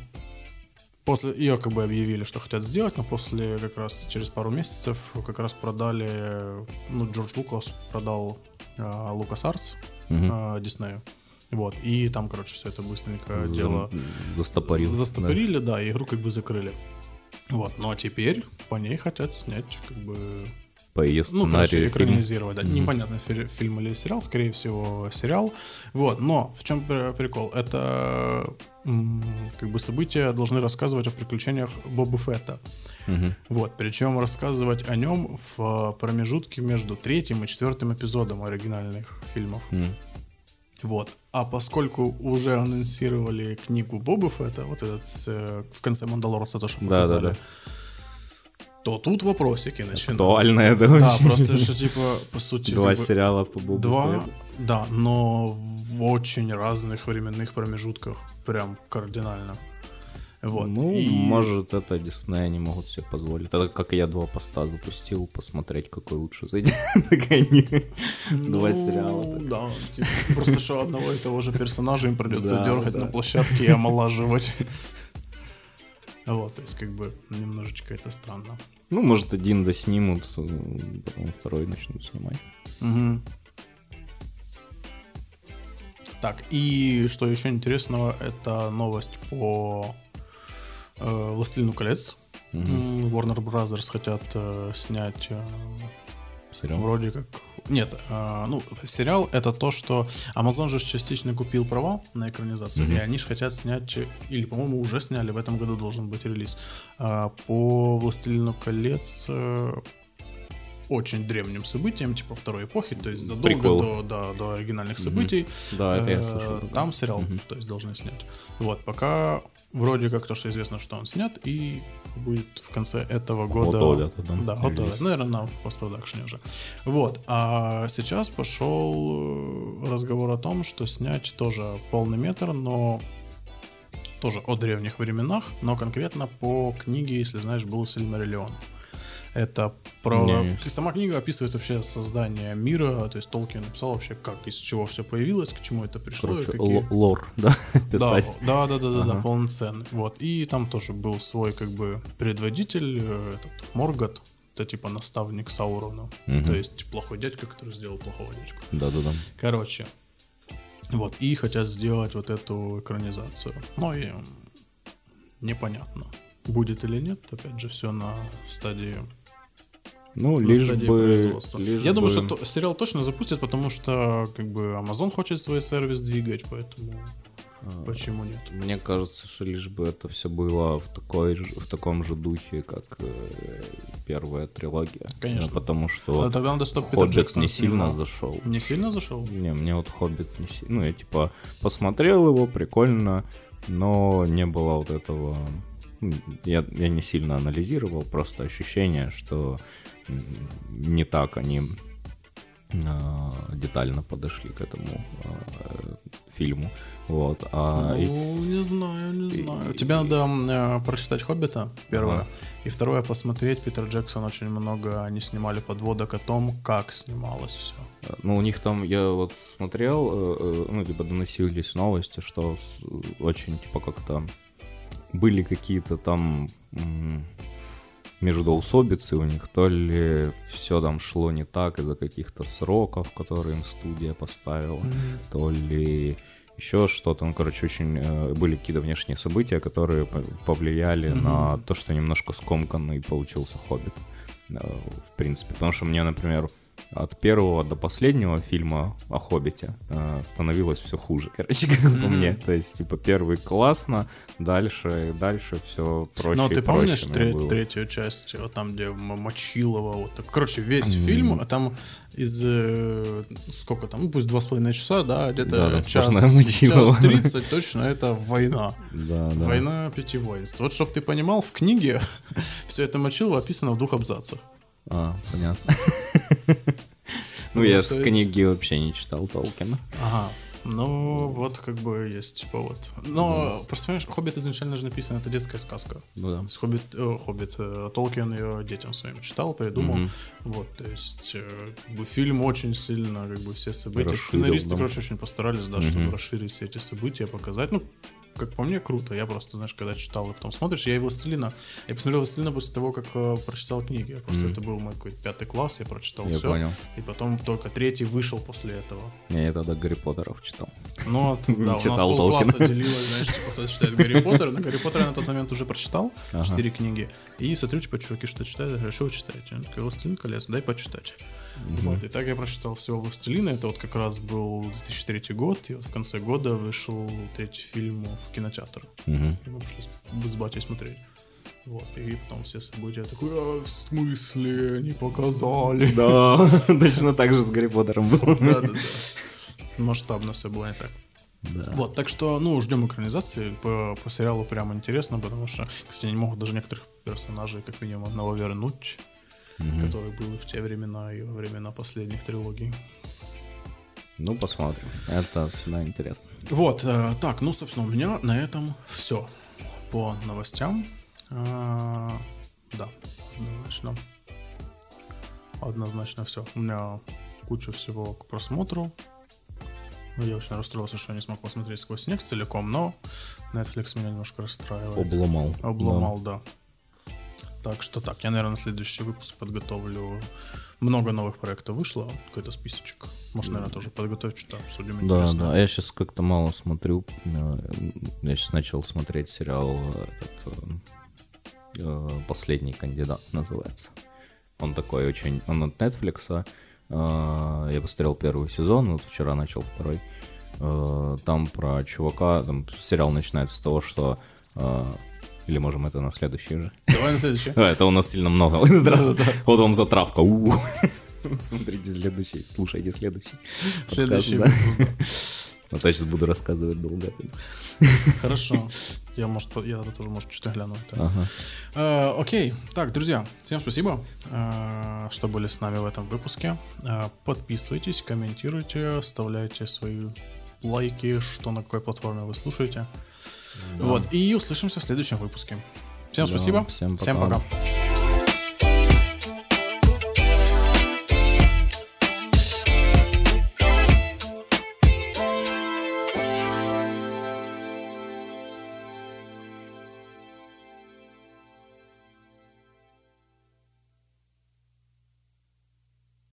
после ее как бы объявили, что хотят сделать, но после как раз через пару месяцев как раз продали, ну, Джордж Лукас продал Лукас Артс Диснею. Вот, и там, короче, все это быстренько дело Застопорил. застопорили, да. и игру как бы закрыли. Вот, но теперь по ней хотят снять, как бы, Да. По ее ну, короче, сценарию. фильм. экранизировать, да. Непонятно, фи- фильм или сериал, скорее всего, сериал. Вот, но в чем прикол? Это как бы события должны рассказывать о приключениях Боба Фетта. Мгм. Вот, причем рассказывать о нем в промежутке между третьим и четвертым эпизодом оригинальных фильмов. М. Вот. А поскольку уже анонсировали книгу Боба Фетта, вот этот э, в конце Мандалорца то, что Да, показали, да, да. то тут вопросики начинаются. Актуально это Да, просто что типа, по сути... Два как бы, сериала по Бобу Два, Фетту. да, но в очень разных временных промежутках. Прям кардинально. Вот. Ну, и- может, это Дисней они могут себе позволить. Это как я два поста запустил, посмотреть, какой лучше зайдет. Два Ну, сериала. Да, типа, просто что одного и того же персонажа им придется Да, дергать да. на площадке и омолаживать. Вот, то есть, как бы, немножечко это странно. Ну, может, один доснимут, э, потом второй начнут снимать. Мгм. Так, и что еще интересного, это новость по «Властелину колец». М, Warner Brothers хотят э, снять э, Сериал. вроде как... Нет, э, ну, сериал это то, что Amazon же частично купил права на экранизацию, и они же хотят снять, э, или, по-моему, уже сняли, в этом году должен быть релиз, э, по «Властелину колец» э, очень древним событиям, типа второй эпохи, то есть задолго Прикол. до, до, до оригинальных событий. Да, это я Э, слышал. Там сериал, то есть должны снять. Вот, пока вроде как то, что известно, что он снят, и будет в конце этого года... Готовят, да, готовят. Наверное, на постпродакшене уже. Вот. А сейчас пошел э, разговор о том, что снять тоже полный метр, но тоже о древних временах, но конкретно по книге, если знаешь, был Сильмариллион. Это про... Не. Сама книга описывает вообще создание мира, то есть Толкин написал вообще, как, из чего все появилось, к чему это пришло, и Короче, какие... л- лор, да, Да, да, да, да, да, да, Ага. полноценный. Вот. И там тоже был свой, как бы, предводитель, э, этот Моргот, это типа наставник Саурона. Мгм. То есть плохой дядька, который сделал плохого дядьку. Да-да-да. Короче. Вот, и хотят сделать вот эту экранизацию. Но и м, непонятно, будет или нет. Опять же, все на стадии Ну, на лишь бы... лишь Я думаю, бы- что то- сериал точно запустят, потому что как бы Amazon хочет свой сервис двигать, поэтому А. почему нет? Мне кажется, что лишь бы это все было в, такой, в таком же духе, как э, первая трилогия. Конечно. Ну, потому что А тогда надо, чтобы Питер Хоббит Джексон не сильно снимал. зашел. Не сильно зашел? Не, мне вот Хоббит не сильно... Ну, я типа посмотрел его, прикольно, но не было вот этого... Я, я не сильно анализировал, просто ощущение, что не так они а, детально подошли к этому а, фильму. Вот. А, и- Ну, не знаю, не знаю. Тебе надо э, прочитать «Хоббита», первое. Ага. И второе, посмотреть. Питер Джексон очень много, они снимали подводок о том, как снималось все. Ну, у них там, я вот смотрел, э, э, ну, либо доносились новости, что с- очень, типа, как-то были какие-то там междоусобицы у них, то ли все там шло не так из-за каких-то сроков, которые им студия поставила, то ли еще что-то. Ну, короче, очень э, были какие-то внешние события, которые по- повлияли на то, что немножко скомканный получился «Хоббит». э, В принципе, потому что мне, например, от первого до последнего фильма о Хоббите э, становилось все хуже, короче, как по мне. То есть, типа, первый классно, дальше, дальше все проще Ну, и ты помнишь тре- третью часть, вот там, где Мочилова, вот так. Короче, весь фильм, а там из э, сколько там, ну пусть два с половиной часа, да, где-то Да-да, час, час тридцать точно это война. Да, да. Война пяти воинств. Вот чтобы ты понимал, в книге все это Мочилова описано в двух абзацах. А, понятно. Ну, я то с книги вообще не читал Толкина. Ага. Ну, вот как бы есть повод. Но, просто понимаешь, Хоббит изначально же написано, это детская сказка. Ну да. Есть Хоббит, э, Хоббит э, Толкин ее детям своим читал, придумал. Вот, то есть э, как бы фильм очень сильно, как бы все события. Расширил, Сценаристы, да. короче, очень постарались, да, чтобы расширить все эти события, показать. Ну, как по мне, круто. Я просто, знаешь, когда читал, и потом смотришь, я и «Властелина». Я посмотрел «Властелина» после того, как э, прочитал книги. Я Просто это был мой какой-то пятый класс, я прочитал Я все. понял. И потом только третий вышел после этого. Я тогда Гарри Поттеров читал. Ну, вот, да, у нас полкласса делилось, знаешь, типа, кто читает Гарри Поттера. Но Гарри Поттера я на тот момент уже прочитал, четыре книги. И смотрю, типа, чуваки, что читают? Я говорю, что вы читаете? Он такой, «Властелин колец, дай почитать». Вот, и так я прочитал всего «Властелина». Это вот как раз был 2003 год, и вот в конце года вышел третий фильм в кинотеатр. И мы пошли с, батей смотреть. Вот, и потом все события такой, а, в смысле, не показали. Да, точно так же с Гарри Поттером было. Да, да, да. Масштабно все было не так. Вот, так что, ну, ждем экранизации. По, по сериалу прям интересно, потому что, кстати, они могут даже некоторых персонажей, как минимум, одного вернуть, которые были в те времена и во времена последних трилогий. Ну, посмотрим. Это всегда интересно. Вот, э, так, ну, собственно, у меня на этом все по новостям. А, да, однозначно. Однозначно все. У меня куча всего к просмотру. Я очень расстроился, что не смог посмотреть сквозь снег целиком, но Netflix меня немножко расстраивает. Обломал. Обломал, да. Так что так, я, наверное, на следующий выпуск подготовлю. Много новых проектов вышло, какой-то списочек. Может, наверное, тоже подготовить, что-то обсудим. Да, интересно. да. Я сейчас как-то мало смотрю. Э, Я сейчас начал смотреть сериал э, этот, э, «Последний кандидат» называется. Он такой очень... Он от Netflix. Я посмотрел первый сезон, вот вчера начал второй. Там про чувака... Там сериал начинается с того, что... Или можем это на следующий уже? Давай на следующий. Да, это у нас сильно много. Вот вам затравка. Смотрите следующий, слушайте следующий. Следующий выпуск. А то сейчас буду рассказывать долго. Хорошо. Я, может, я тогда тоже, может, что-то гляну. Ага. Э, окей. Так, друзья, всем спасибо, э, что были с нами в этом выпуске. Э, Подписывайтесь, комментируйте, оставляйте свои лайки, что на какой платформе вы слушаете. Вот. И услышимся в следующем выпуске. Всем Да, спасибо. всем Всем пока. пока.